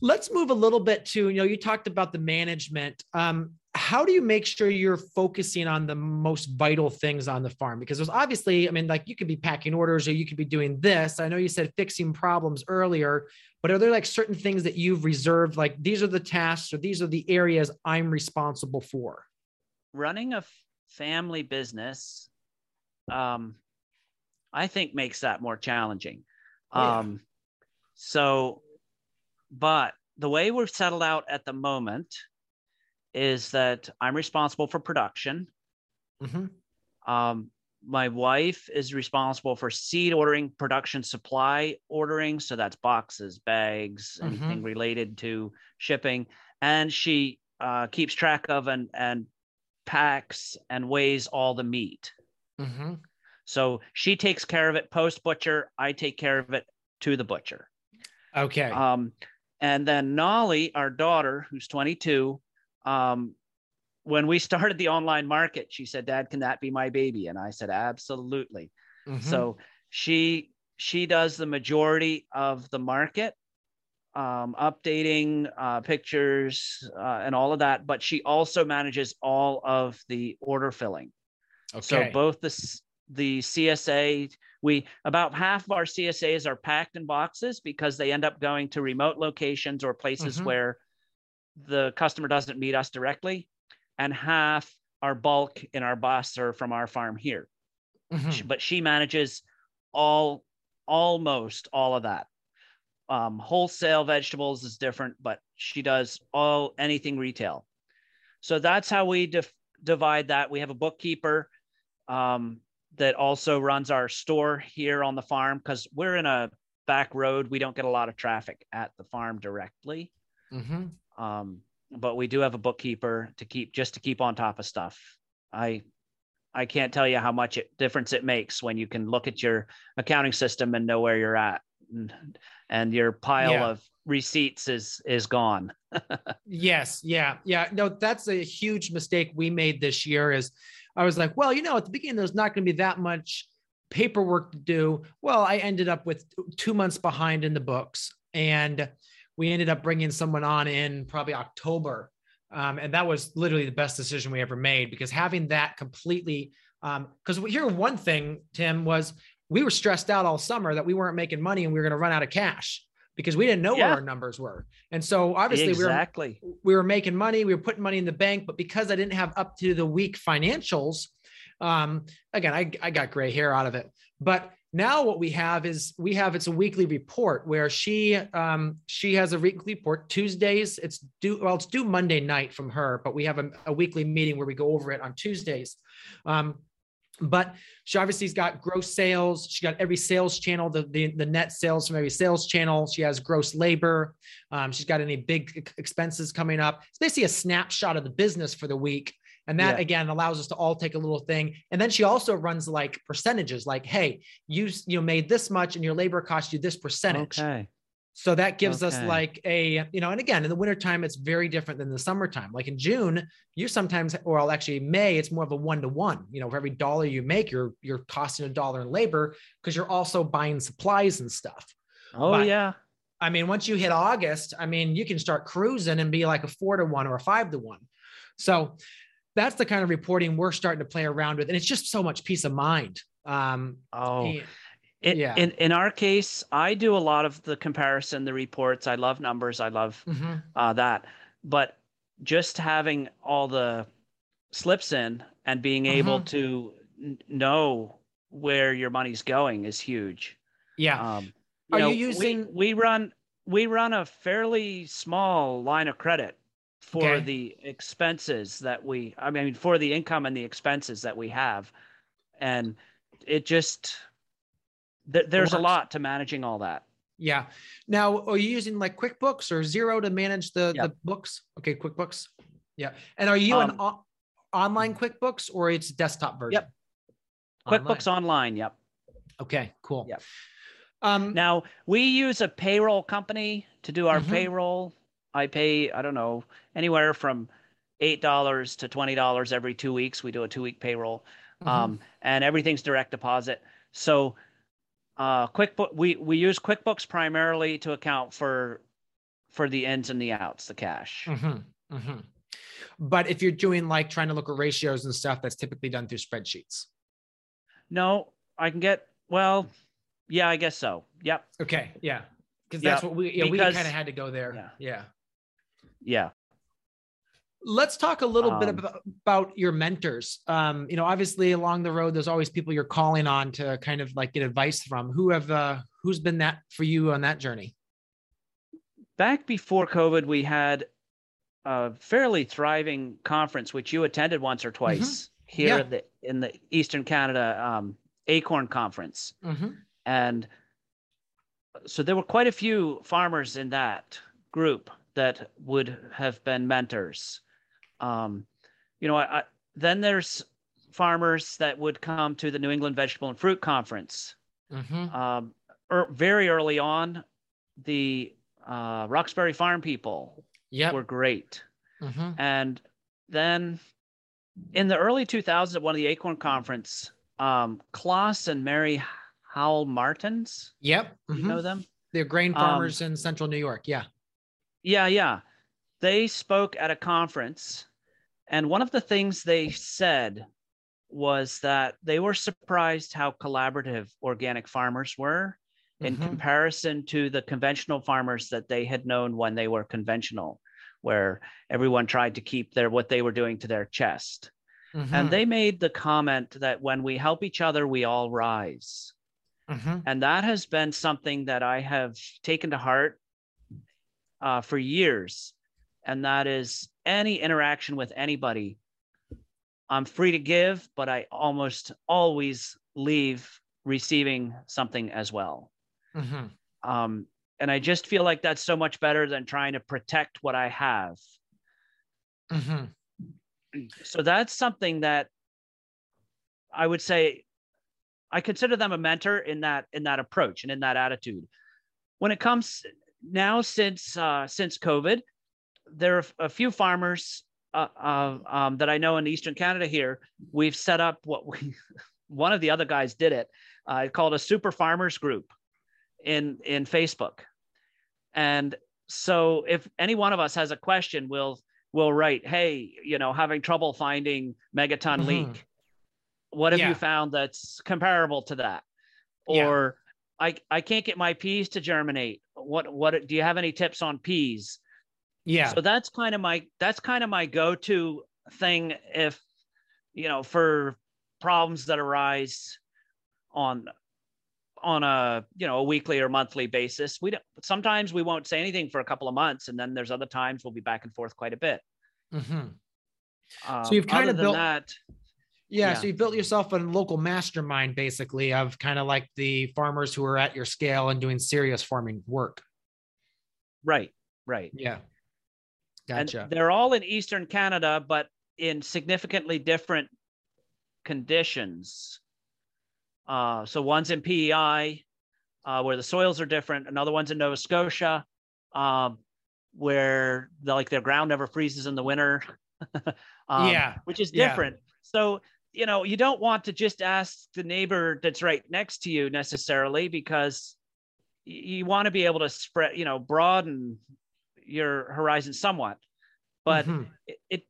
Let's move a little bit to you know you talked about the management. Um, how do you make sure you're focusing on the most vital things on the farm because there's obviously i mean like you could be packing orders or you could be doing this i know you said fixing problems earlier but are there like certain things that you've reserved like these are the tasks or these are the areas i'm responsible for Running a family business, um, I think makes that more challenging. Oh, yeah. Um, so, but the way we're settled out at the moment is that I'm responsible for production. Mhm. Um, my wife is responsible for seed ordering, production supply ordering. So that's boxes, bags, anything related to shipping. And she uh, keeps track of and, and packs and weighs all the meat. Mhm. So she takes care of it post butcher. I take care of it to the butcher. okay Um, and then Nolly, our daughter, who's 22, um, when we started the online market, she said, "Dad, can that be my baby?" And I said, "Absolutely." Mhm. So she she does the majority of the market, um, updating uh, pictures uh, and all of that. But she also manages all of the order filling. Okay. So both the the CSA, we about half of our CSAs are packed in boxes because they end up going to remote locations or places Mhm. where the customer doesn't meet us directly, and half our bulk in our bus or from our farm here. Mhm. Sh- But she manages all almost all of that. Um, wholesale vegetables is different, but she does all anything retail. So that's how we dif- divide that. We have a bookkeeper um, that also runs our store here on the farm because we're in a back road. We don't get a lot of traffic at the farm directly. Mhm. Um, but we do have a bookkeeper to keep just to keep on top of stuff. I I can't tell you how much it, difference it makes when you can look at your accounting system and know where you're at, and, and your pile Yeah. of receipts is is gone. Yes, yeah, yeah. No, that's a huge mistake we made this year. Is I was like, well, you know, at the beginning there's not going to be that much paperwork to do. Well, I ended up with two months behind in the books, and we ended up bringing someone on in probably October, um, and that was literally the best decision we ever made because having that completely. Because here, one thing, Tim, was we were stressed out all summer that we weren't making money and we were going to run out of cash because we didn't know Yeah. where our numbers were. And so obviously we were exactly. we were making money, we were putting money in the bank, but because I didn't have up to the week financials, um, again, I, I got gray hair out of it. But now what we have is we have it's a weekly report where she um, she has a weekly report Tuesdays. It's due well, it's due Monday night from her, but we have a, a weekly meeting where we go over it on Tuesdays. Um, but she obviously has got gross sales. She got every sales channel, the, the, the net sales from every sales channel. She has gross labor. Um, she's got any big expenses coming up. It's basically a snapshot of the business for the week. And that Yeah. again allows us to all take a little thing. And then she also runs like percentages, like, hey, you you know made this much and your labor cost you this percentage. Okay. So that gives us like a, you know, and again, in the wintertime, it's very different than the summertime. Like in June, you sometimes, or well, actually May, it's more of a one to one. You know, for every dollar you make, you're you're costing a dollar in labor because you're also buying supplies and stuff. Oh But- yeah. I mean, once you hit August, I mean, you can start cruising and be like a four to one or a five to one. So that's the kind of reporting we're starting to play around with. And it's just so much peace of mind. Um, Oh. and- Yeah. in in our case, I do a lot of the comparison, the reports. I love numbers. I love mhm. uh, that. But just having all the slips in and being able Mhm. to n- know where your money's going is huge. Yeah. Um, Are you we- using- We, run we run a fairly small line of credit for Okay. the expenses that we. I mean, for the income and the expenses that we have, and it just th- there's a lot to managing all that. Yeah. Now, are you using like QuickBooks or Xero to manage the, Yep. the books? Okay, QuickBooks. Yeah. And are you an Um, o- online QuickBooks or it's desktop version? Online. QuickBooks Online. Yep. Okay, cool. Yep. Um, Now we use a payroll company to do our Mhm. payroll. I pay, I don't know, anywhere from eight dollars to twenty dollars every two weeks. We do a two week payroll. mhm. Um, and everything's direct deposit. So uh QuickBook we we use QuickBooks primarily to account for for the ins and the outs, the cash. Mhm, mhm. But if you're doing like trying to look at ratios and stuff, that's typically done through spreadsheets. No, I can get well, yeah, I guess so. Yep. Okay, yeah, because that's Yeah, what we yeah, we kind of had to go there. yeah. yeah. Yeah. Let's talk a little bit Um, about, about your mentors. Um, you know, obviously along the road, there's always people you're calling on to kind of like get advice from. Who have uh, who's been that for you on that journey? back before COVID, we had a fairly thriving conference, which you attended once or twice here Yeah. in the in the Eastern Canada um, Acorn Conference, Mhm. and so there were quite a few farmers in that group that would have been mentors. Um, you know, I, I, then there's farmers that would come to the New England Vegetable and Fruit Conference Mhm. um, er, very early on, the uh, Roxbury Farm people Yep. were great. Mhm. And then in the early 2000s at one of the Acorn Conference, um, Klaas and Mary Howell Martens, Yep. you Mhm. know them? They're grain Um, farmers in central New York. Yeah. Yeah, yeah. They spoke at a conference, and one of the things they said was that they were surprised how collaborative organic farmers were in Mhm. comparison to the conventional farmers that they had known when they were conventional, where everyone tried to keep their what they were doing to their chest. Mhm. And they made the comment that when we help each other, we all rise. Mhm. And that has been something that I have taken to heart uh, for years. And that is any interaction with anybody, I'm free to give, but I almost always leave receiving something as well. Mhm. Um, and I just feel like that's so much better than trying to protect what I have. Mhm. So that's something that I would say I consider them a mentor in that in that approach and in that attitude. When it comes now since uh, since COVID, there are a few farmers uh, uh, um, that I know in Eastern Canada here. We've set up what we one of the other guys did it uh, called a super farmers group in in Facebook, and so if any one of us has a question, we'll we'll write, hey, you know, having trouble finding megaton Mhm. leek. What have Yeah. you found that's comparable to that? Or I I can't get my peas to germinate. What what do you have any tips on peas? Yeah. So that's kind of my that's kind of my go-to thing if you know for problems that arise on on a you know a weekly or monthly basis. We don't sometimes we won't say anything for a couple of months and then there's other times we'll be back and forth quite a bit. Mhm. Um, you've kinda other than built- that. Yeah, Yeah. so you built yourself a local mastermind basically of kind of like the farmers who are at your scale and doing serious farming work. Right, right. Yeah. And Gotcha. they're all in Eastern Canada, but in significantly different conditions. Uh, so one's in PEI, uh, where the soils are different. Another one's in Nova Scotia, um, where the, like their ground never freezes in the winter. um, yeah. which is Yeah. different. So, you know, you don't want to just ask the neighbor that's right next to you necessarily because you want to be able to spread, you know, broaden your horizon somewhat. But Mhm. it, it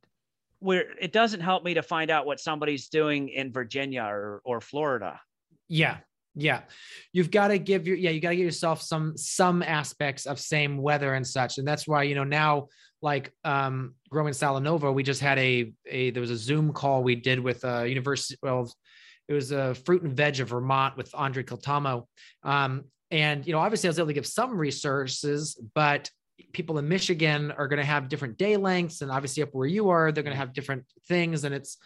where it doesn't help me to find out what somebody's doing in Virginia or, or Florida. Yeah. Yeah. You've got to give your yeah, you got to give yourself some some aspects of same weather and such. And that's why, you know, now like um, growing Salanova, we just had a a there was a Zoom call we did with a university. Well, it was a fruit and veg of Vermont with Andre Kiltamo. Um, and you know, obviously, I was able to give some resources, but people in Michigan are going to have different day lengths, and obviously up where you are, they're going to have different things, and it's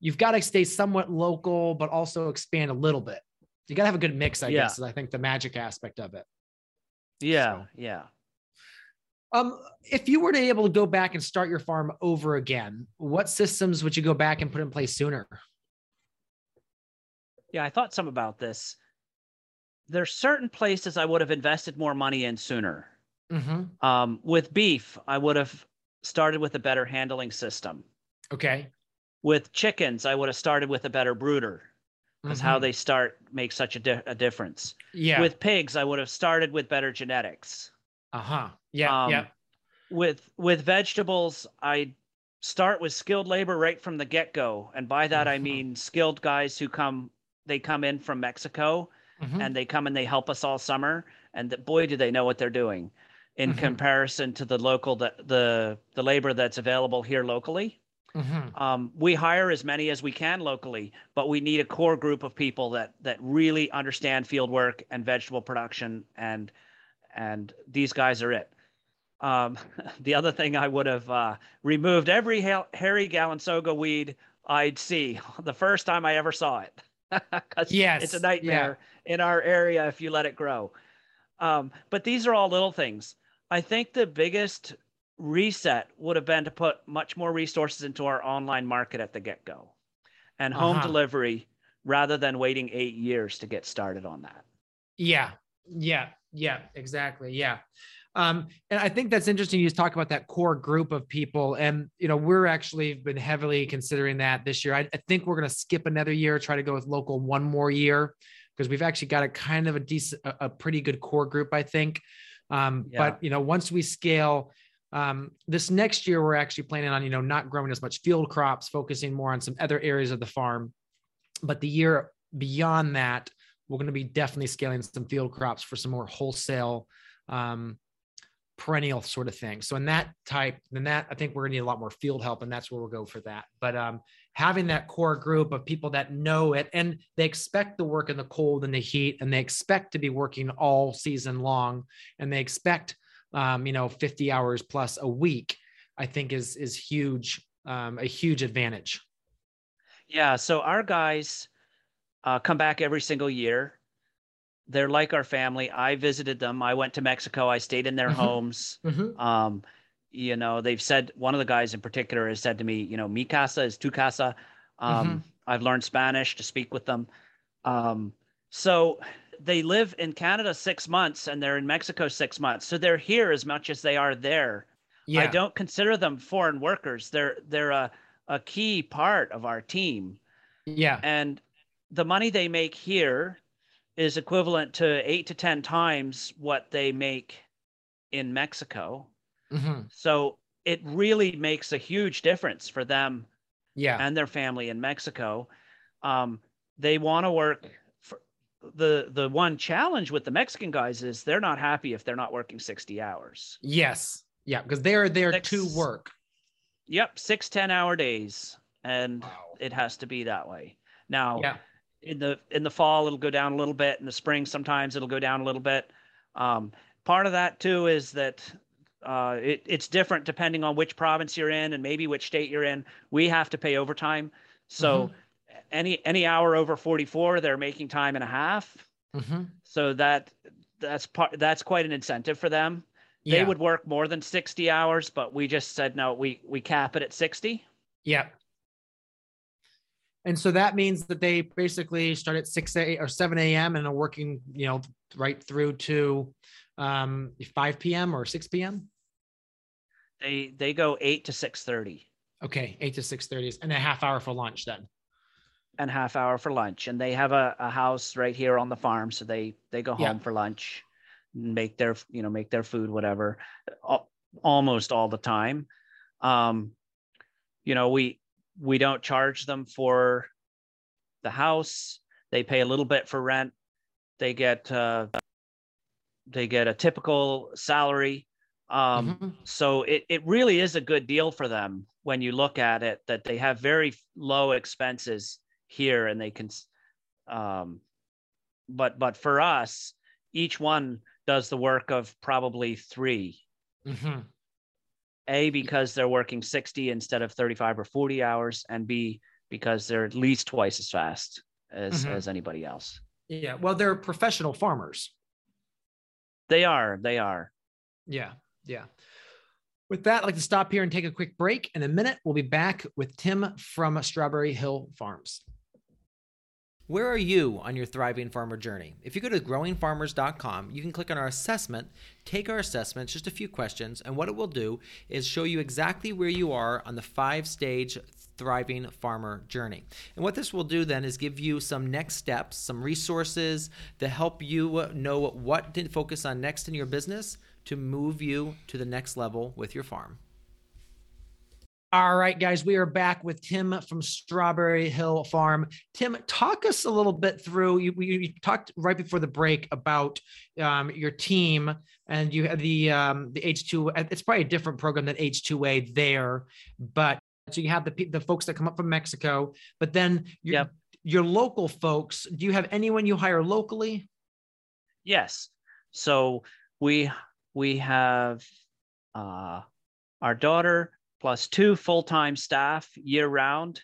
you've got to stay somewhat local, but also expand a little bit. You got to have a good mix, I yeah. guess. Is I think the magic aspect of it. Yeah, so. yeah. Um, if you were to able to go back and start your farm over again, what systems would you go back and put in place sooner? Yeah, I thought some about this. There's certain places I would have invested more money in sooner. Mm-hmm. Um, with beef, I would have started with a better handling system. Okay. With chickens, I would have started with a better brooder because mm-hmm. how they start makes such a, di- a difference. Yeah. With pigs, I would have started with better genetics. Uh huh. Yeah. Um, yeah. With with vegetables, I start with skilled labor right from the get go, and by that mm-hmm. I mean skilled guys who come they come in from Mexico mm-hmm. and they come and they help us all summer, and that boy do they know what they're doing in mm-hmm. comparison to the local the, the the labor that's available here locally. Mm-hmm. Um, we hire as many as we can locally, but we need a core group of people that that really understand field work and vegetable production, and and these guys are it. Um, the other thing I would have uh, removed every ha- hairy Galinsoga weed I'd see the first time I ever saw it. yes, it's a nightmare yeah. in our area if you let it grow. Um, but these are all little things. I think the biggest reset would have been to put much more resources into our online market at the get go and home uh-huh. delivery rather than waiting eight years to get started on that. Yeah. Yeah. Yeah. Exactly. Yeah. Um, and I think that's interesting. You just talk about that core group of people, and you know we're actually been heavily considering that this year. I, I think we're going to skip another year, try to go with local one more year because we've actually got a kind of a decent, a, a pretty good core group, I think. Um, yeah. But you know, once we scale, um, this next year, we're actually planning on, you know, not growing as much field crops, focusing more on some other areas of the farm. But the year beyond that, we're going to be definitely scaling some field crops for some more wholesale, um, perennial sort of thing. So in that type, then that I think we're gonna need a lot more field help, and that's where we'll go for that. But um, having that core group of people that know it and they expect the work in the cold and the heat, and they expect to be working all season long, and they expect um, you know, 50 hours plus a week, I think is is huge, um, a huge advantage. Yeah. So our guys uh, come back every single year. They're like our family. I visited them. I went to Mexico. I stayed in their mm-hmm. homes. Mm-hmm. Um, you know, they've said one of the guys in particular has said to me, you know, mi casa is tu casa. Um, mm-hmm. I've learned Spanish to speak with them. Um, so they live in Canada six months and they're in Mexico six months. So they're here as much as they are there. Yeah. I don't consider them foreign workers. They're they're a, a key part of our team. Yeah. And the money they make here is equivalent to eight to ten times what they make in Mexico. Mm-hmm. So it really makes a huge difference for them yeah. and their family in Mexico. Um, they want to work the the one challenge with the Mexican guys is they're not happy if they're not working 60 hours. Yes. Yeah, because they're there six, to work. Yep, six 10 hour days. And wow. it has to be that way. Now yeah. In the in the fall it'll go down a little bit. In the spring, sometimes it'll go down a little bit. Um, part of that too is that uh, it, it's different depending on which province you're in and maybe which state you're in. We have to pay overtime. So mm-hmm any any hour over 44 they're making time and a half mm-hmm. so that that's part that's quite an incentive for them yeah. they would work more than 60 hours but we just said no we we cap it at 60 yeah and so that means that they basically start at 6 a or 7 a.m and are working you know right through to um 5 p.m or 6 p.m they they go 8 to six thirty. okay 8 to 6 30 and a half hour for lunch then and half hour for lunch and they have a, a house right here on the farm so they they go home yeah. for lunch make their you know make their food whatever almost all the time um you know we we don't charge them for the house they pay a little bit for rent they get uh they get a typical salary Um, mm-hmm. So it, it really is a good deal for them when you look at it that they have very low expenses here and they can um, but but for us each one does the work of probably 3 mm-hmm. A because they're working 60 instead of 35 or 40 hours and b because they're at least twice as fast as mm-hmm. as anybody else yeah well they're professional farmers they are they are yeah yeah with that, I'd like to stop here and take a quick break. In a minute, we'll be back with Tim from Strawberry Hill Farms. Where are you on your thriving farmer journey? If you go to growingfarmers.com, you can click on our assessment, take our assessment, just a few questions, and what it will do is show you exactly where you are on the five stage thriving farmer journey. And what this will do then is give you some next steps, some resources to help you know what to focus on next in your business to move you to the next level with your farm. All right, guys, we are back with Tim from Strawberry Hill Farm. Tim, talk us a little bit through. You, you talked right before the break about um, your team, and you had the um, the H two. It's probably a different program than H two A there, but so you have the the folks that come up from Mexico, but then your yep. your local folks. Do you have anyone you hire locally? Yes. So we we have uh, our daughter plus two full-time staff year-round.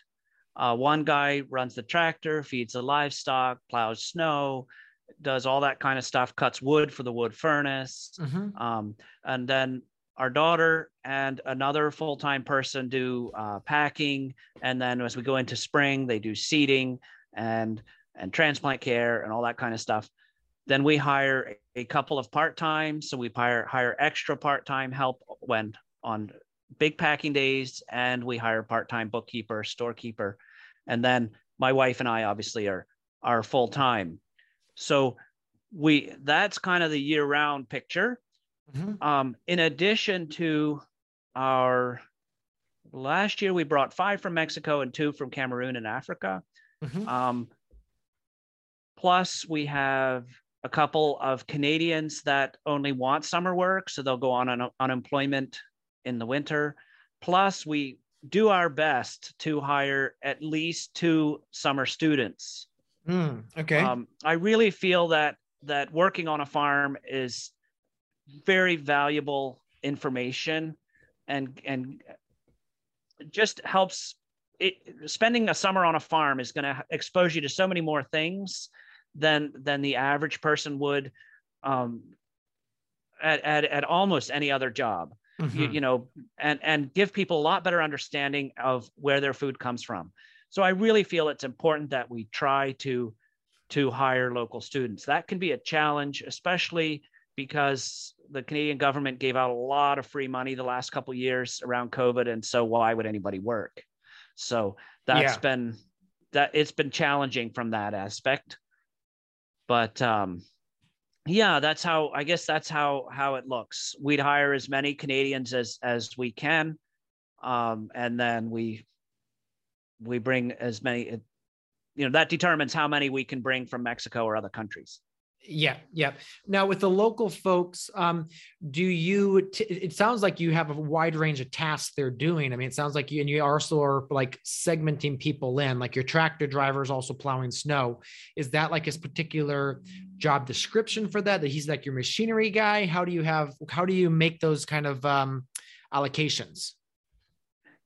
Uh, one guy runs the tractor, feeds the livestock, plows snow, does all that kind of stuff, cuts wood for the wood furnace. Mm-hmm. Um, and then our daughter and another full-time person do uh, packing. And then as we go into spring, they do seeding and and transplant care and all that kind of stuff. Then we hire a couple of part-time. So we hire hire extra part-time help when on big packing days, and we hire part-time bookkeeper, storekeeper, and then my wife and I obviously are are full-time. So we that's kind of the year-round picture. Mm-hmm. Um, in addition to our last year, we brought five from Mexico and two from Cameroon and Africa. Mm-hmm. Um, plus, we have a couple of Canadians that only want summer work, so they'll go on un- unemployment in the winter. Plus, we do our best to hire at least two summer students. Mm, okay. Um, I really feel that that working on a farm is very valuable information, and and just helps. It, spending a summer on a farm is going to expose you to so many more things than than the average person would um, at, at at almost any other job. Mm-hmm. You, you know, and and give people a lot better understanding of where their food comes from. So I really feel it's important that we try to to hire local students. That can be a challenge, especially because the Canadian government gave out a lot of free money the last couple years around COVID, and so why would anybody work? So that's yeah. been that it's been challenging from that aspect but um, yeah, that's how I guess that's how how it looks. We'd hire as many Canadians as as we can, um, and then we we bring as many. You know that determines how many we can bring from Mexico or other countries. Yeah, yeah. Now with the local folks, um, do you? T- it sounds like you have a wide range of tasks they're doing. I mean, it sounds like you and you also are like segmenting people in. Like your tractor driver is also plowing snow. Is that like his particular job description for that? That he's like your machinery guy. How do you have? How do you make those kind of um, allocations?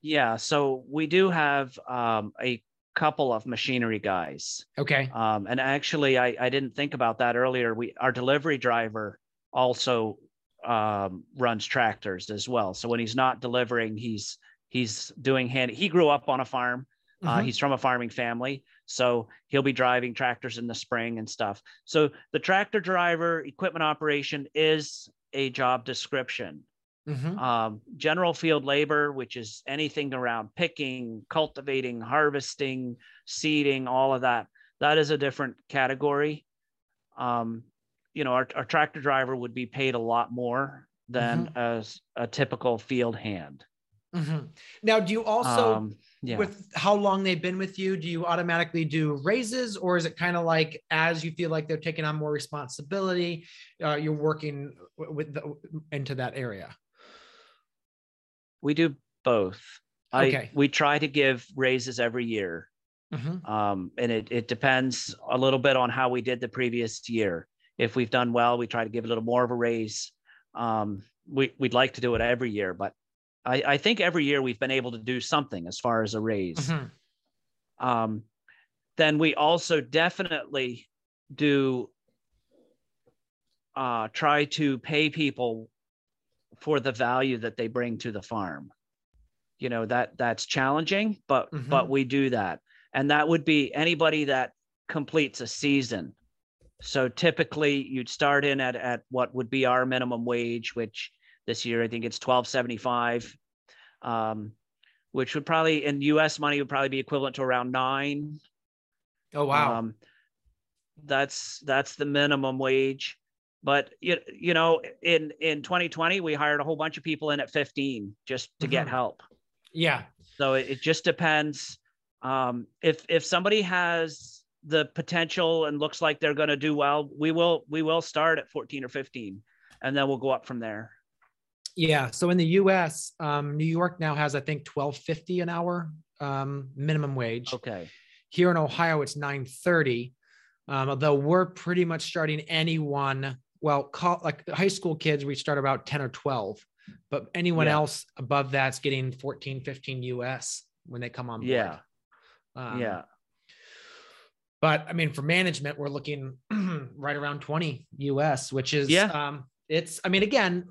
Yeah, so we do have um, a couple of machinery guys. Okay. Um, and actually, I, I didn't think about that earlier. We our delivery driver also um, runs tractors as well. So when he's not delivering, he's he's doing hand. He grew up on a farm. Uh, mm-hmm. He's from a farming family, so he'll be driving tractors in the spring and stuff. So the tractor driver equipment operation is a job description. Mm-hmm. Um, general field labor, which is anything around picking, cultivating, harvesting, seeding, all of that. That is a different category. Um, you know, our, our tractor driver would be paid a lot more than mm-hmm. as a typical field hand. Mm-hmm. Now, do you also, um, yeah. with how long they've been with you, do you automatically do raises, or is it kind of like as you feel like they're taking on more responsibility, uh, you're working with the, into that area? We do both. Okay. I we try to give raises every year. Mm-hmm. Um, and it, it depends a little bit on how we did the previous year. If we've done well, we try to give a little more of a raise. Um, we, we'd like to do it every year, but I, I think every year we've been able to do something as far as a raise. Mm-hmm. Um, then we also definitely do uh, try to pay people for the value that they bring to the farm. You know that that's challenging, but mm-hmm. but we do that, and that would be anybody that completes a season. So typically, you'd start in at at what would be our minimum wage, which this year I think it's twelve seventy five, um, which would probably in U.S. money would probably be equivalent to around nine. Oh wow! Um, that's that's the minimum wage but you, you know in in 2020 we hired a whole bunch of people in at 15 just to mm-hmm. get help yeah so it, it just depends um, if if somebody has the potential and looks like they're going to do well we will we will start at 14 or 15 and then we'll go up from there yeah so in the us um, new york now has i think 1250 an hour um, minimum wage okay here in ohio it's 930 um, although we're pretty much starting anyone well, call, like high school kids, we start about 10 or 12, but anyone yeah. else above that's getting 14, 15 US when they come on board. Yeah. Um, yeah. But I mean, for management, we're looking right around 20 US, which is, yeah. um, it's, I mean, again,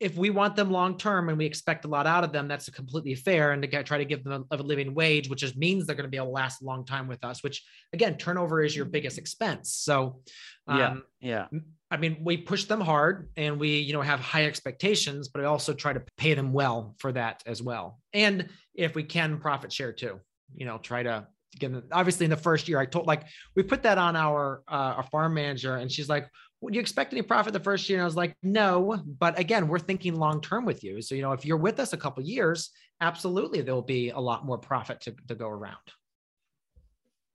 if we want them long term and we expect a lot out of them, that's a completely fair. And to try to give them a, a living wage, which just means they're going to be able to last a long time with us. Which again, turnover is your biggest expense. So, um, yeah, yeah. I mean, we push them hard and we, you know, have high expectations, but I also try to pay them well for that as well. And if we can, profit share too. You know, try to get them. Obviously, in the first year, I told like we put that on our uh, our farm manager, and she's like, "Would you expect any profit the first year?" And I was like, "No," but again, we're thinking long term with you. So you know, if you're with us a couple years, absolutely, there will be a lot more profit to to go around.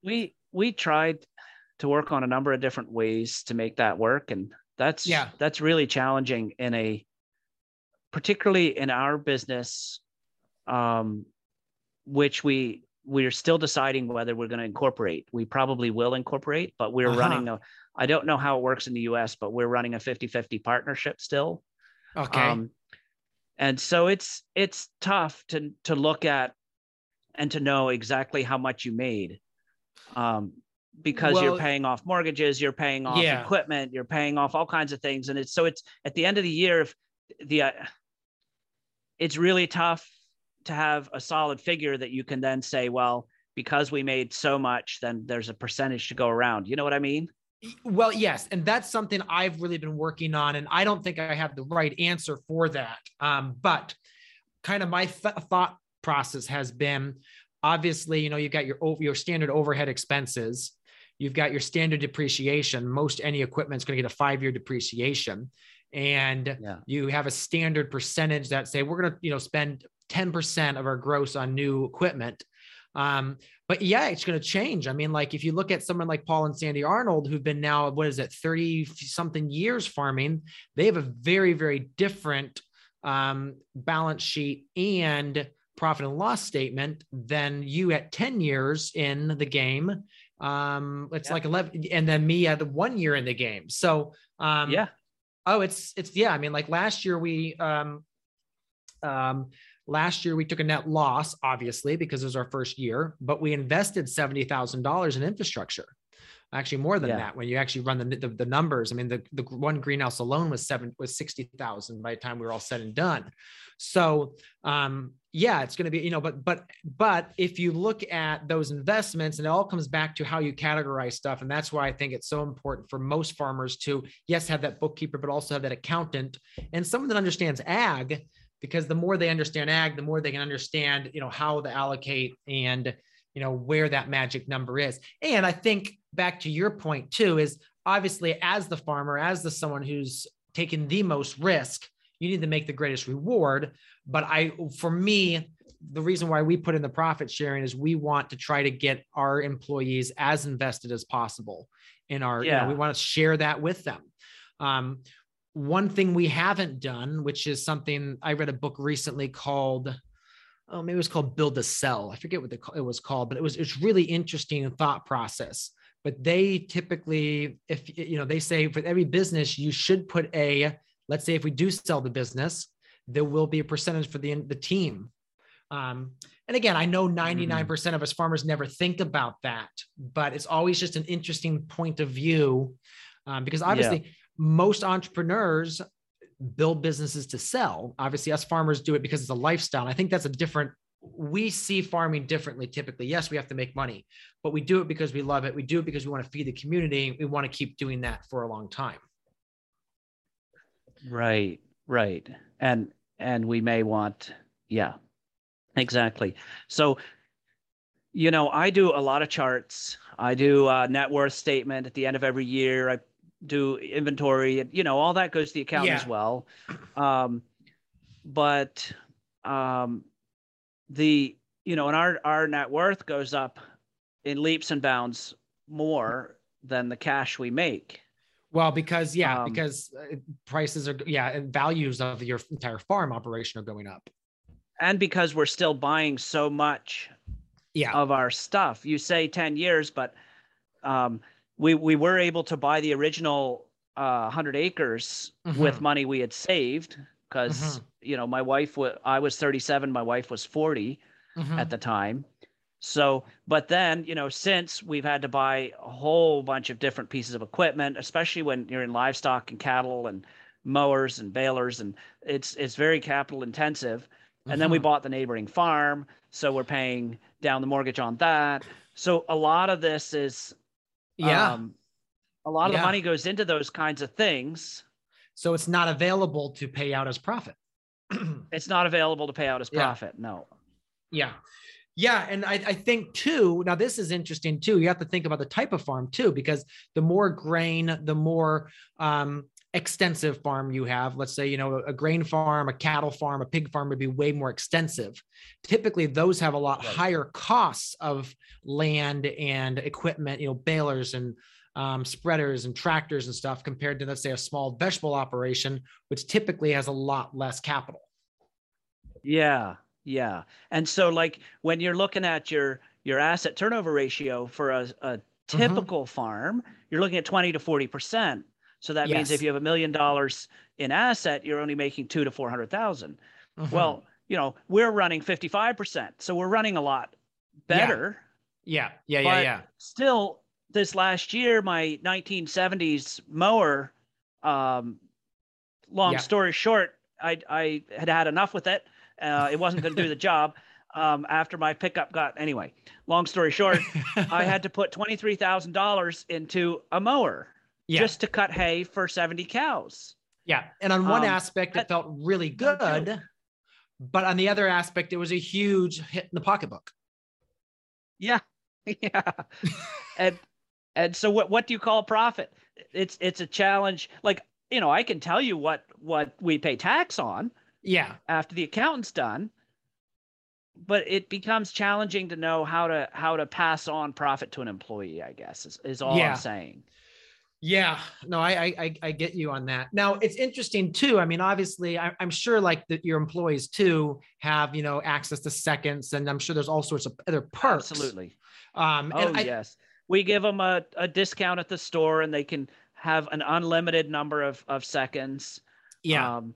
We we tried to work on a number of different ways to make that work and that's yeah that's really challenging in a particularly in our business um, which we we're still deciding whether we're going to incorporate we probably will incorporate but we're uh-huh. running a i don't know how it works in the us but we're running a 50-50 partnership still okay um, and so it's it's tough to to look at and to know exactly how much you made um, because well, you're paying off mortgages, you're paying off yeah. equipment, you're paying off all kinds of things, and it's so it's at the end of the year. If the uh, it's really tough to have a solid figure that you can then say, well, because we made so much, then there's a percentage to go around. You know what I mean? Well, yes, and that's something I've really been working on, and I don't think I have the right answer for that. Um, but kind of my th- thought process has been obviously, you know, you've got your your standard overhead expenses You've got your standard depreciation. Most any equipment is going to get a five year depreciation. And yeah. you have a standard percentage that say we're going to, you know, spend 10% of our gross on new equipment. Um, but yeah, it's going to change. I mean, like if you look at someone like Paul and Sandy Arnold, who've been now, what is it, 30 something years farming, they have a very, very different um, balance sheet and profit and loss statement than you at 10 years in the game um, it's yeah. like 11, and then me at the one year in the game. So, um, yeah. Oh, it's, it's, yeah. I mean, like last year we, um, um, last year we took a net loss, obviously, because it was our first year, but we invested $70,000 in infrastructure. Actually more than yeah. that when you actually run the, the, the numbers. I mean the, the one greenhouse alone was seven was 60000 by the time we were all said and done. So um yeah it's going to be you know but but but if you look at those investments and it all comes back to how you categorize stuff and that's why i think it's so important for most farmers to yes have that bookkeeper but also have that accountant. And someone that understands ag because the more they understand ag the more they can understand you know how to allocate and you know where that magic number is. And i think back to your point too is obviously as the farmer as the someone who's taken the most risk you need to make the greatest reward. But i for me the reason why we put in the profit sharing is we want to try to get our employees as invested as possible in our yeah. You know, we want to share that with them. Um, one thing we haven't done, which is something I read a book recently called, oh, maybe it was called Built to Sell. I forget what the, it was called, but it was it's really interesting thought process. But they typically, if you know, they say for every business, you should put a, let's say if we do sell the business, there will be a percentage for the the team. Um, and again, I know 99% mm-hmm. of us farmers never think about that, but it's always just an interesting point of view um, because obviously yeah. Most entrepreneurs build businesses to sell. Obviously, us farmers do it because it's a lifestyle. I think that's a different. We see farming differently typically. Yes, we have to make money, but we do it because we love it. We do it because we want to feed the community. We want to keep doing that for a long time. Right, right. And and we may want yeah, Exactly. So, you know, I do a lot of charts. I do a net worth statement at the end of every year. I do inventory, and you know, all that goes to the account yeah. as well. Um, but um, the, you know, and our, our net worth goes up in leaps and bounds more than the cash we make. Well, because yeah, um, because uh, prices are yeah, values of your entire farm operation are going up and because we're still buying so much yeah. of our stuff. You say 10 years, but um, we we were able to buy the original uh, 100 acres mm-hmm. with money we had saved because mm-hmm. you know my wife was I was 37, my wife was 40 mm-hmm. at the time. So, but then, you know, since we've had to buy a whole bunch of different pieces of equipment, especially when you're in livestock and cattle and mowers and balers, and it's it's very capital intensive and mm-hmm. then we mm-hmm. bought the neighboring farm so we're paying down the mortgage on that so a lot of this is yeah um, a lot of yeah. money goes into those kinds of things so it's not available to pay out as profit it's not available to pay out as profit yeah. no yeah yeah, and I, I, think too. Now this is interesting too. You have to think about the type of farm too, because the more grain, the more um, extensive farm you have let's say you know a grain farm a cattle farm a pig farm would be way more extensive typically those have a lot right. higher costs of land and equipment you know balers and um, spreaders and tractors and stuff compared to let's say a small vegetable operation which typically has a lot less capital yeah yeah and so like when you're looking at your your asset turnover ratio for a, a mm-hmm. typical mm-hmm. farm you're looking at 20 to 40 percent so that yes. means if you have a million dollars in asset, you're only making two to four hundred thousand. Mm-hmm. Well, you know, we're running fifty five percent, so we're running a lot better. Yeah, yeah, yeah, yeah. yeah. Still, this last year, my 1970s mower. Um, long yeah. story short, I I had had enough with it. Uh, it wasn't going to do the job. Um, after my pickup got anyway. Long story short, I had to put twenty three thousand dollars into a mower yeah. just to cut hay for 70 cows. Yeah. And on one um, aspect, it felt really good. But on the other aspect, it was a huge hit in the pocketbook. Yeah. Yeah. and and so what what do you call a profit? It's it's a challenge. Like, you know, I can tell you what what we pay tax on. Yeah. After the accountant's done. But it becomes challenging to know how to how to pass on profit to an employee, I guess, is, is all yeah. I'm saying. Yeah, no, I, I I get you on that. Now it's interesting too. I mean, obviously, I, am sure like that your employees too have you know access to seconds, and I'm sure there's all sorts of other perks. Absolutely. Um, oh I, yes, we give them a, a discount at the store, and they can have an unlimited number of of seconds. Yeah. Um,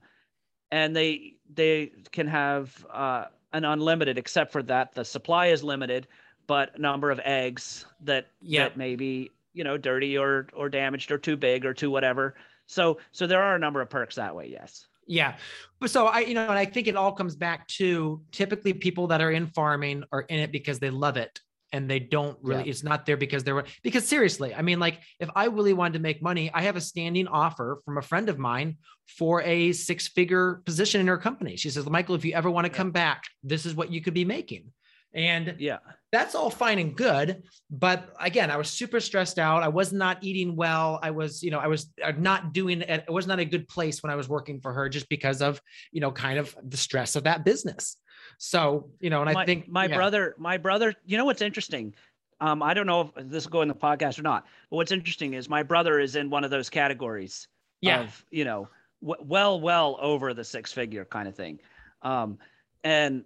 and they they can have uh, an unlimited, except for that the supply is limited, but number of eggs that yep. that maybe you know dirty or or damaged or too big or too whatever. So so there are a number of perks that way yes. Yeah. But so i you know and i think it all comes back to typically people that are in farming are in it because they love it and they don't really yeah. it's not there because they're because seriously i mean like if i really wanted to make money i have a standing offer from a friend of mine for a six figure position in her company. She says michael if you ever want to come back this is what you could be making and yeah, that's all fine and good. But again, I was super stressed out. I was not eating well. I was, you know, I was uh, not doing it. It was not a good place when I was working for her just because of, you know, kind of the stress of that business. So, you know, and my, I think my yeah. brother, my brother, you know, what's interesting? Um, I don't know if this will go in the podcast or not, but what's interesting is my brother is in one of those categories yeah. of, you know, w- well, well over the six figure kind of thing. Um, and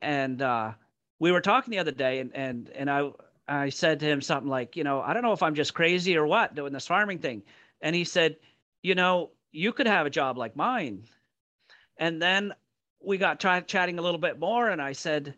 and uh, we were talking the other day, and and and I I said to him something like, you know, I don't know if I'm just crazy or what doing this farming thing, and he said, you know, you could have a job like mine. And then we got try- chatting a little bit more, and I said,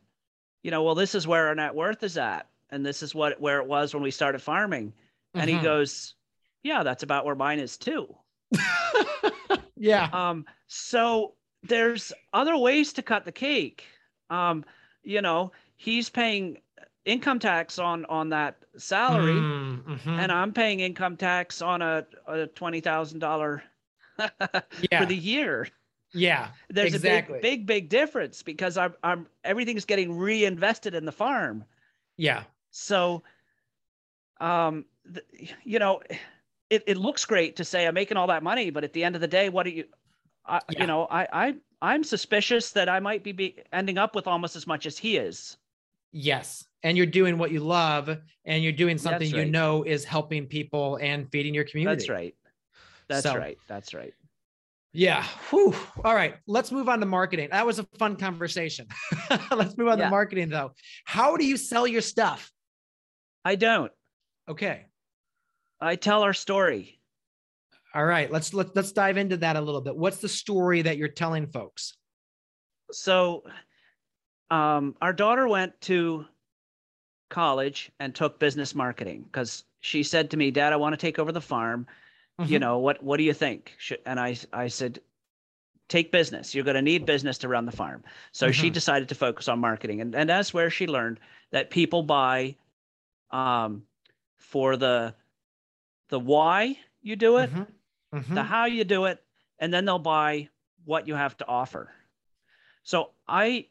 you know, well, this is where our net worth is at, and this is what where it was when we started farming. And Mhm. he goes, yeah, that's about where mine is too. yeah. Um, so there's other ways to cut the cake. Um, you know, he's paying income tax on on that salary, Mm, mhm. and I'm paying income tax on a, a twenty thousand dollar yeah. for the year. yeah. There's Exactly. a big, big, big difference because I'm I'm everything's getting reinvested in the farm. Yeah. So, um, th- you know, it, it looks great to say I'm making all that money, but at the end of the day, what do you, I, Yeah. you know, I, I, I'm suspicious that I might be, be ending up with almost as much as he is. Yes. And you're doing what you love and you're doing something That's you know is helping people and feeding your community. That's right. That's So- right. That's right. Yeah. Whew. All right. Let's move on to marketing. That was a fun conversation. Let's move on Yeah. to marketing though. How do you sell your stuff? I don't. Okay. I tell our story. All right. Let's let's let's dive into that a little bit. What's the story that you're telling folks? So, um, our daughter went to college and took business marketing because she said to me, "Dad, I want to take over the farm. you Mhm. know what what do you think and i i said take business you're going to need business to run the farm so she Mhm. decided to focus on marketing and, and that's where she learned that people buy um for the the why you do it Mhm. Mhm. the how you do it and then they'll buy what you have to offer so i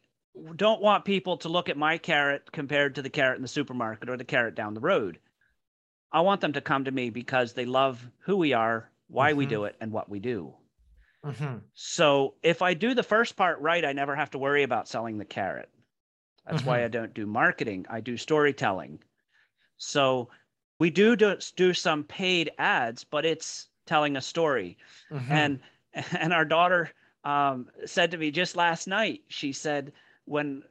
don't want people to look at my carrot compared to the carrot in the supermarket or the carrot down the road i want them to come to me because they love who we are why we Mhm. do it and what we do Mhm. so if i do the first part right i never have to worry about selling the carrot that's why Mhm. i don't do marketing i do storytelling so we do do, do some paid ads but it's telling a story Mhm. and and our daughter um, said to me just last night she said when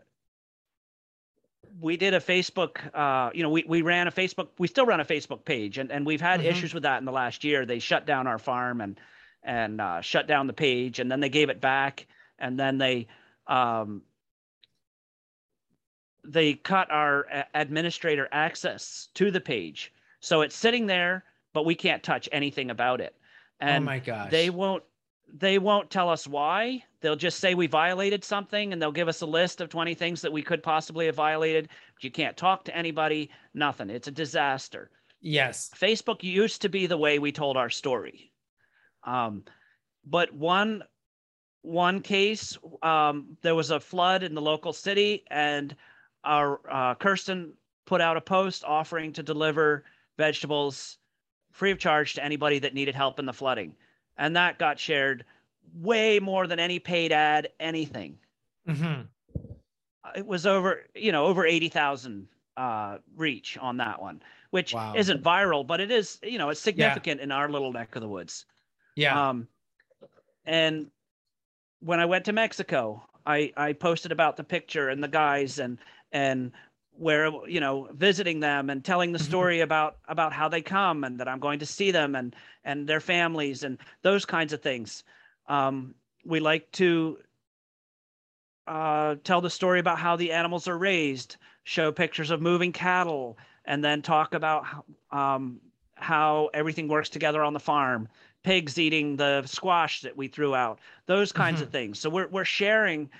we did a facebook uh, you know we, we ran a facebook we still run a facebook page and, and we've had Mhm. issues with that in the last year they shut down our farm and and uh, shut down the page and then they gave it back and then they um, they cut our administrator access to the page so it's sitting there but we can't touch anything about it oh my gosh. they won't they won't tell us why. They'll just say we violated something and they'll give us a list of 20 things that we could possibly have violated you can't talk to anybody nothing. It's a disaster. Yes. facebook used to be the way we told our story. Um, but one one case um, there was a flood in the local city and our uh, kirsten put out a post offering to deliver vegetables free of charge to anybody that needed help in the flooding and that got shared way more than any paid ad anything Mhm. it was over you know over 80,000 uh reach on that one which Wow. isn't viral but it is you know it's significant in our little neck of the woods Yeah. um and when i went to mexico i i posted about the picture and the guys and and where you know visiting them and telling the Mhm. story about about how they come and that i'm going to see them and and their families and those kinds of things um we like to uh, tell the story about how the animals are raised, show pictures of moving cattle, and then talk about um, how everything works together on the farm. Pigs eating the squash that we threw out, those kinds of things. So we're we're sharing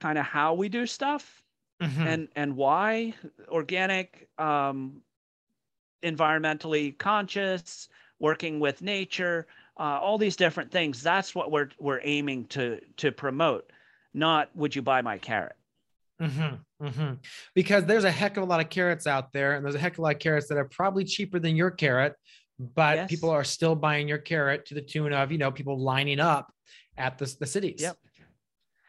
kind of how we do stuff Mhm. and and why organic, um, environmentally conscious, working with nature, uh, all these different things. That's what we're we're aiming to to promote. Not would you buy my carrot? Mm-hmm, mm-hmm. Because there's a heck of a lot of carrots out there, and there's a heck of a lot of carrots that are probably cheaper than your carrot, but Yes. people are still buying your carrot to the tune of you know people lining up at the, the cities. Yep.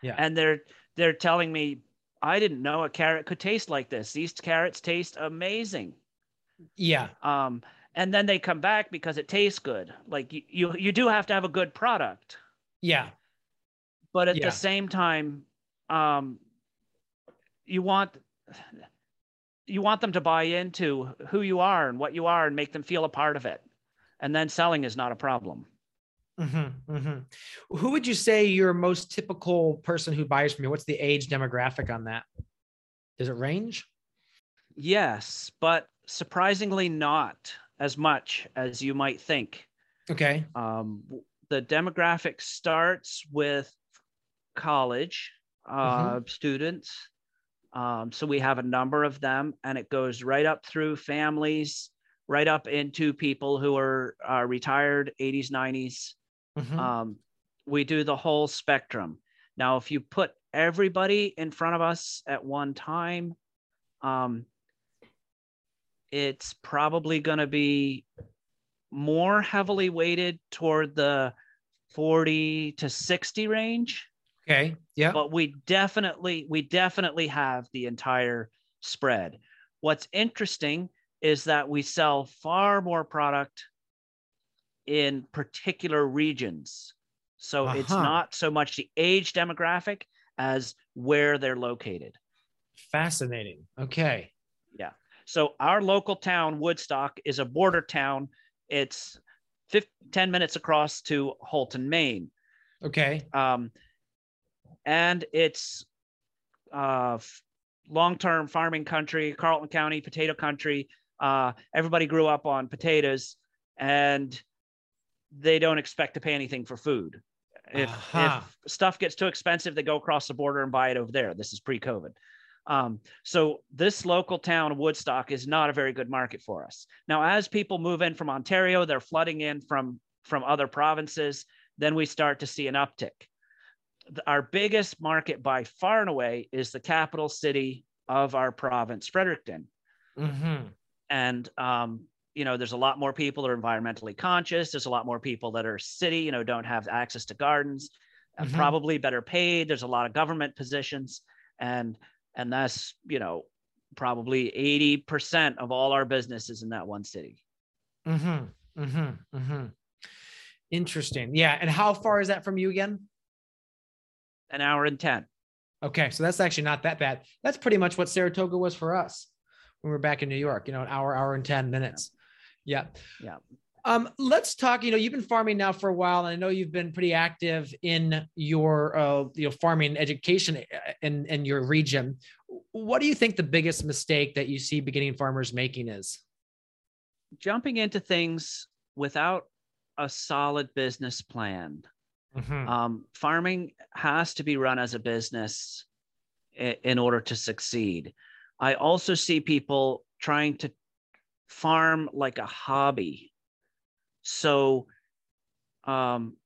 Yeah. And they're they're telling me I didn't know a carrot could taste like this. These carrots taste amazing. Yeah. Um, and then they come back because it tastes good. Like you, you, you do have to have a good product. Yeah. But at Yeah. the same time, um, you want you want them to buy into who you are and what you are and make them feel a part of it. And then selling is not a problem. Hmm hmm Who would you say your most typical person who buys from you? What's the age demographic on that? Does it range? Yes, but surprisingly not as much as you might think. Okay. Um, the demographic starts with college uh, students. Um, so we have a number of them, and it goes right up through families, right up into people who are uh, retired, 80s, 90s. Mhm. Um, we do the whole spectrum. Now, if you put everybody in front of us at one time, um, it's probably going to be more heavily weighted toward the 40 to 60 range okay. Yeah. but we definitely we definitely have the entire spread what's interesting is that we sell far more product in particular regions so it's Uh-huh. not so much the age demographic as where they're located Fascinating. Okay. Yeah. So our local town woodstock is a border town it's 15, 10 minutes across to Houlton maine Okay. um, and it's uh, long-term farming country, Carleton County, potato country. Uh, everybody grew up on potatoes, and they don't expect to pay anything for food. If, Aha. if stuff gets too expensive, they go across the border and buy it over there. This is pre-COVID. Um, so this local town Woodstock is not a very good market for us. Now, as people move in from Ontario, they're flooding in from from other provinces. Then we start to see an uptick our biggest market by far and away is the capital city of our province, Fredericton. hmm And, um, you know, there's a lot more people that are environmentally conscious. There's a lot more people that are city, you know, don't have access to gardens, uh, Mhm. probably better paid. There's a lot of government positions. And, and that's, you know, probably 80% of all our businesses in that one city. hmm hmm hmm Interesting. Yeah. And how far is that from you again? An hour and 10. Okay. So that's actually not that bad. That's pretty much what Saratoga was for us when we were back in New York, you know, an hour, hour and 10 minutes. Yeah. Yeah. Um, let's talk, you know, you've been farming now for a while, and I know you've been pretty active in your, uh, you know, farming education uh, in, in your region. What do you think the biggest mistake that you see beginning farmers making is? Jumping into things without a solid business plan. Mhm. um, farming has to be run as a business in order to succeed. I also see people trying to farm like a hobby. So, um,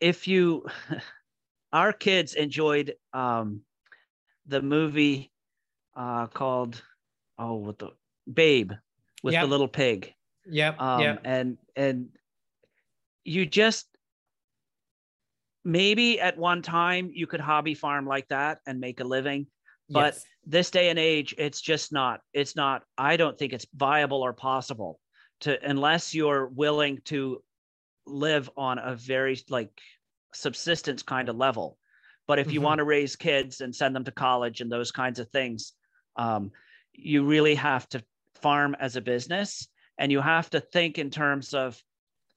if you, our kids enjoyed um, the movie uh, called, oh, with the Babe with Yep. the little pig Yep. um, yep. and and you just maybe at one time you could hobby farm like that and make a living but Yes. this day and age it's just not it's not i don't think it's viable or possible to unless you're willing to live on a very like subsistence kind of level but if you Mhm. want to raise kids and send them to college and those kinds of things um, you really have to farm as a business and you have to think in terms of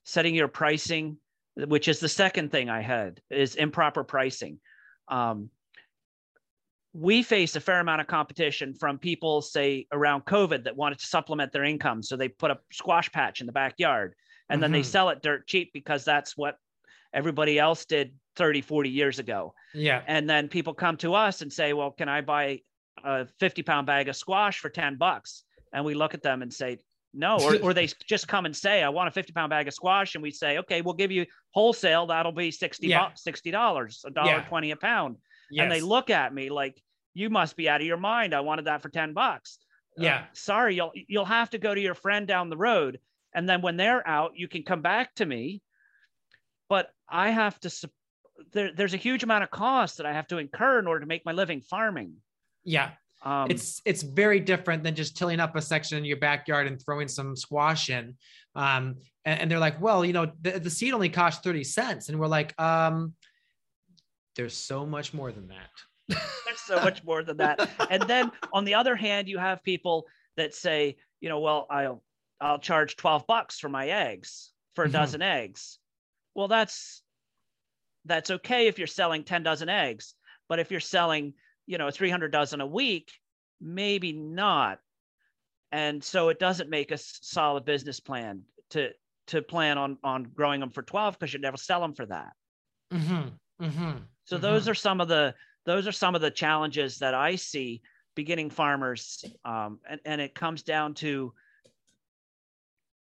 setting your pricing which is the second thing i had is improper pricing um, we faced a fair amount of competition from people say around covid that wanted to supplement their income so they put a squash patch in the backyard and then they Mhm. sell it dirt cheap because that's what everybody else did 30 40 years ago Yeah. and then people come to us and say well can i buy a 50 pound bag of squash for 10 bucks and we look at them and say no or, or they just come and say i want a 50 pound bag of squash and we say okay we'll give you wholesale that'll be 60 Yeah. 60 dollars a dollar Yeah. 20 a pound Yes. and they look at me like you must be out of your mind i wanted that for 10 bucks Uh, Yeah. sorry you'll you'll have to go to your friend down the road and then when they're out you can come back to me but i have to there, there's a huge amount of cost that i have to incur in order to make my living farming Yeah. Um, it's it's very different than just tilling up a section in your backyard and throwing some squash in. Um, and, and, they're like, well, you know, the, the seed only costs 30 cents. And we're like, um, there's so much more than that. there's so much more than that. And then on the other hand, you have people that say, you know, well, I'll I'll charge 12 bucks for my eggs for a mm-hmm. dozen eggs. Well, that's that's okay if you're selling 10 dozen eggs, but if you're selling, you know, 300 dozen a week, maybe not. And so it doesn't make a solid business plan to to plan on on growing them for 12 because you'd never sell them for that. Mm-hmm. Mm-hmm. So mm-hmm. those are some of the those are some of the challenges that I see beginning farmers, um, and and it comes down to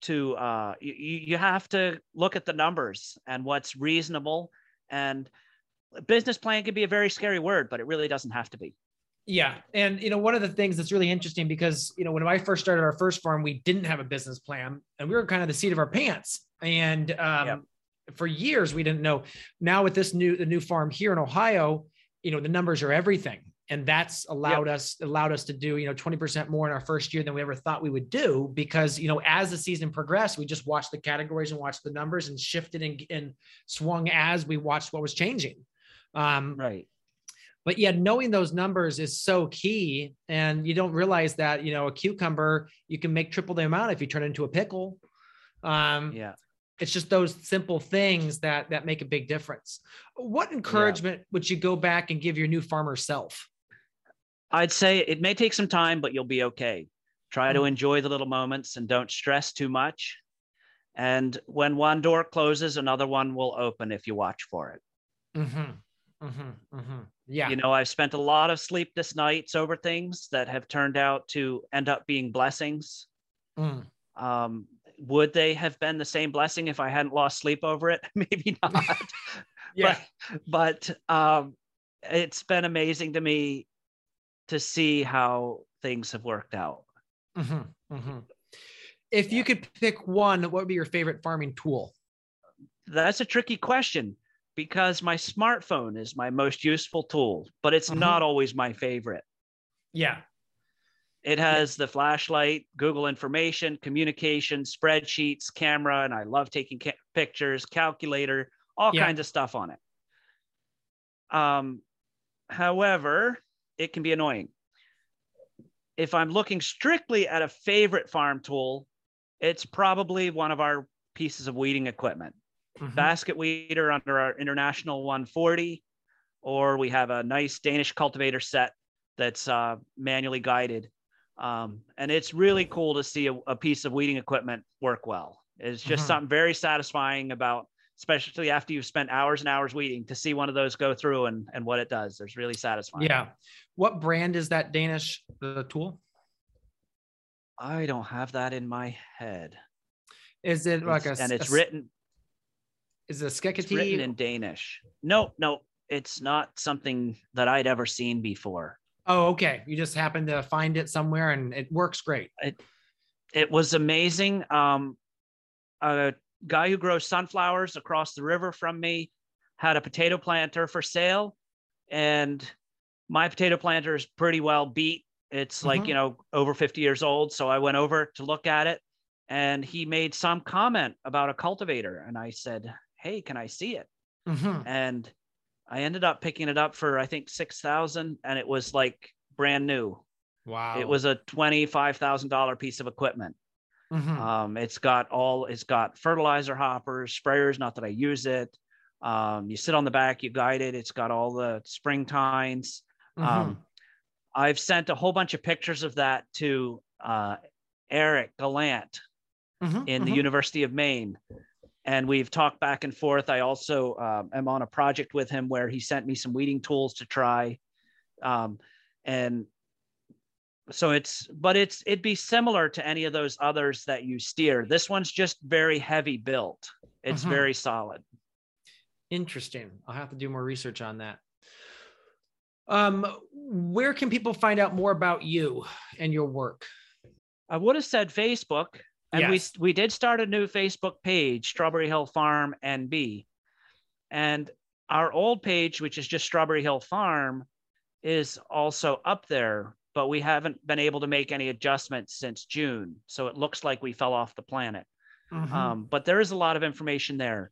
to uh, you, you have to look at the numbers and what's reasonable and business plan can be a very scary word but it really doesn't have to be yeah and you know one of the things that's really interesting because you know when i first started our first farm we didn't have a business plan and we were kind of the seat of our pants and um, yep. For years we didn't know. Now with this new the new farm here in ohio you know the numbers are everything. And that's allowed yep. us allowed us to do you know 20% more in our first year than we ever thought we would do because you know as the season progressed we just watched the categories and watched the numbers and shifted and, and swung as we watched what was changing. Um, right. but yeah knowing those numbers is so key. And you don't realize that you know a cucumber you can make triple the amount if you turn it into a pickle. Um, yeah it's just those simple things that that make a big difference what encouragement yeah. would you go back and give your new farmer self I'd say it may take some time, but you'll be okay. Try to mm-hmm. enjoy the little moments and don't stress too much. And when one door closes, another one will open if you watch for it. Mm-hmm. Mm-hmm. Mm-hmm. Yeah. You know, I've spent a lot of sleepless nights over things that have turned out to end up being blessings. Mm. Um, would they have been the same blessing if I hadn't lost sleep over it? Maybe not. yeah. But, but um, it's been amazing to me to see how things have worked out. Mm-hmm, mm-hmm. If you could pick one, what would be your favorite farming tool? That's a tricky question because my smartphone is my most useful tool, but it's mm-hmm. not always my favorite. Yeah. It has the flashlight, Google information, communication, spreadsheets, camera, and I love taking ca- pictures, calculator, all yeah. kinds of stuff on it. Um, however, it can be annoying. If I'm looking strictly at a favorite farm tool, it's probably one of our pieces of weeding equipment. Mm-hmm. Basket weeder under our International 140, or we have a nice Danish cultivator set that's uh, manually guided. Um, and it's really cool to see a, a, piece of weeding equipment work well. It's just mm-hmm. something very satisfying about especially after you've spent hours and hours weeding to see one of those go through and, and what it does. There's really satisfying. Yeah. What brand is that Danish the tool? I don't have that in my head. Is it like it's, a and it's a, written? Is it a Skeketi? written in Danish. No, no, it's not something that I'd ever seen before. Oh, okay. You just happened to find it somewhere, and it works great. It it was amazing. Um, a guy who grows sunflowers across the river from me had a potato planter for sale and my potato planter is pretty well beat it's mm-hmm. like you know over 50 years old so i went over to look at it and he made some comment about a cultivator and i said hey can i see it mm-hmm. and i ended up picking it up for i think 6000 and it was like brand new wow it was a $25000 piece of equipment Mm-hmm. Um, it's got all it's got fertilizer hoppers, sprayers. Not that I use it. Um, you sit on the back, you guide it. It's got all the spring tines. Mm-hmm. Um, I've sent a whole bunch of pictures of that to uh, Eric Gallandt mm-hmm. in the mm-hmm. University of Maine, and we've talked back and forth. I also um, am on a project with him where he sent me some weeding tools to try, um, and so it's but it's it'd be similar to any of those others that you steer. This one's just very heavy built. It's mm-hmm. very solid. Interesting. I'll have to do more research on that. Um where can people find out more about you and your work? I would have said facebook and yes. we we did start a new facebook page strawberry hill farm nb and our old page which is just strawberry hill farm is also up there but we haven't been able to make any adjustments since June. So it looks like we fell off the planet. Mm-hmm. Um, but there is a lot of information there.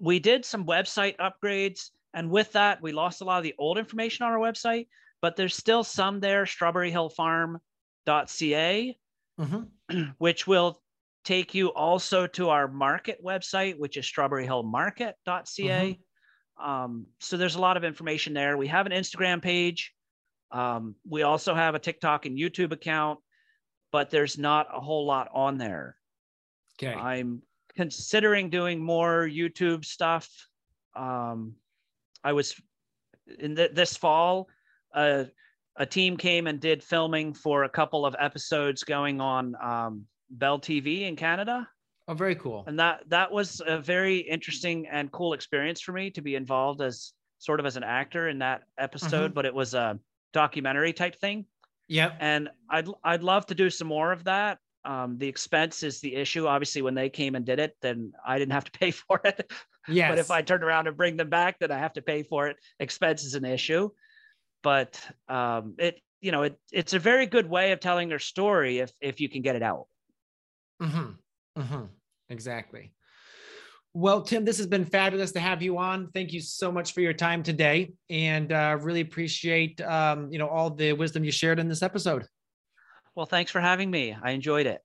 We did some website upgrades, and with that, we lost a lot of the old information on our website, but there's still some there, strawberryhillfarm.ca, mm-hmm. which will take you also to our market website, which is strawberryhillmarket.ca. Mm-hmm. Um, so there's a lot of information there. We have an Instagram page. Um, we also have a TikTok and YouTube account, but there's not a whole lot on there. Okay. I'm considering doing more YouTube stuff. Um, I was in the, this fall, uh, a team came and did filming for a couple of episodes going on um, Bell TV in Canada. Oh, very cool. And that that was a very interesting and cool experience for me to be involved as sort of as an actor in that episode, mm-hmm. but it was a documentary type thing. Yeah. And I'd I'd love to do some more of that. Um, the expense is the issue. Obviously, when they came and did it, then I didn't have to pay for it. Yes. but if I turn around and bring them back, then I have to pay for it. Expense is an issue. But um, it you know it it's a very good way of telling their story if if you can get it out. Mm-hmm. Mm-hmm. Exactly. Well, Tim, this has been fabulous to have you on. Thank you so much for your time today, and uh, really appreciate um, you know all the wisdom you shared in this episode. Well, thanks for having me. I enjoyed it.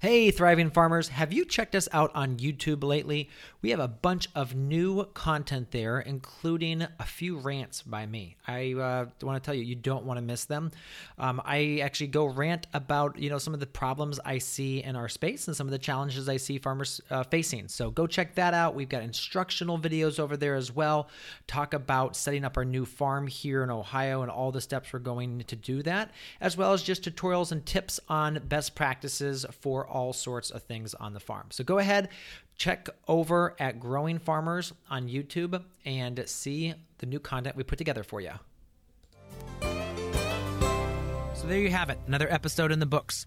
Hey, thriving farmers, have you checked us out on YouTube lately? We have a bunch of new content there, including a few rants by me. I uh, want to tell you, you don't want to miss them. Um, I actually go rant about you know some of the problems I see in our space and some of the challenges I see farmers uh, facing. So go check that out. We've got instructional videos over there as well. Talk about setting up our new farm here in Ohio and all the steps we're going to do that, as well as just tutorials and tips on best practices for all sorts of things on the farm. So go ahead, check over at Growing Farmers on YouTube and see the new content we put together for you. So there you have it, another episode in the books.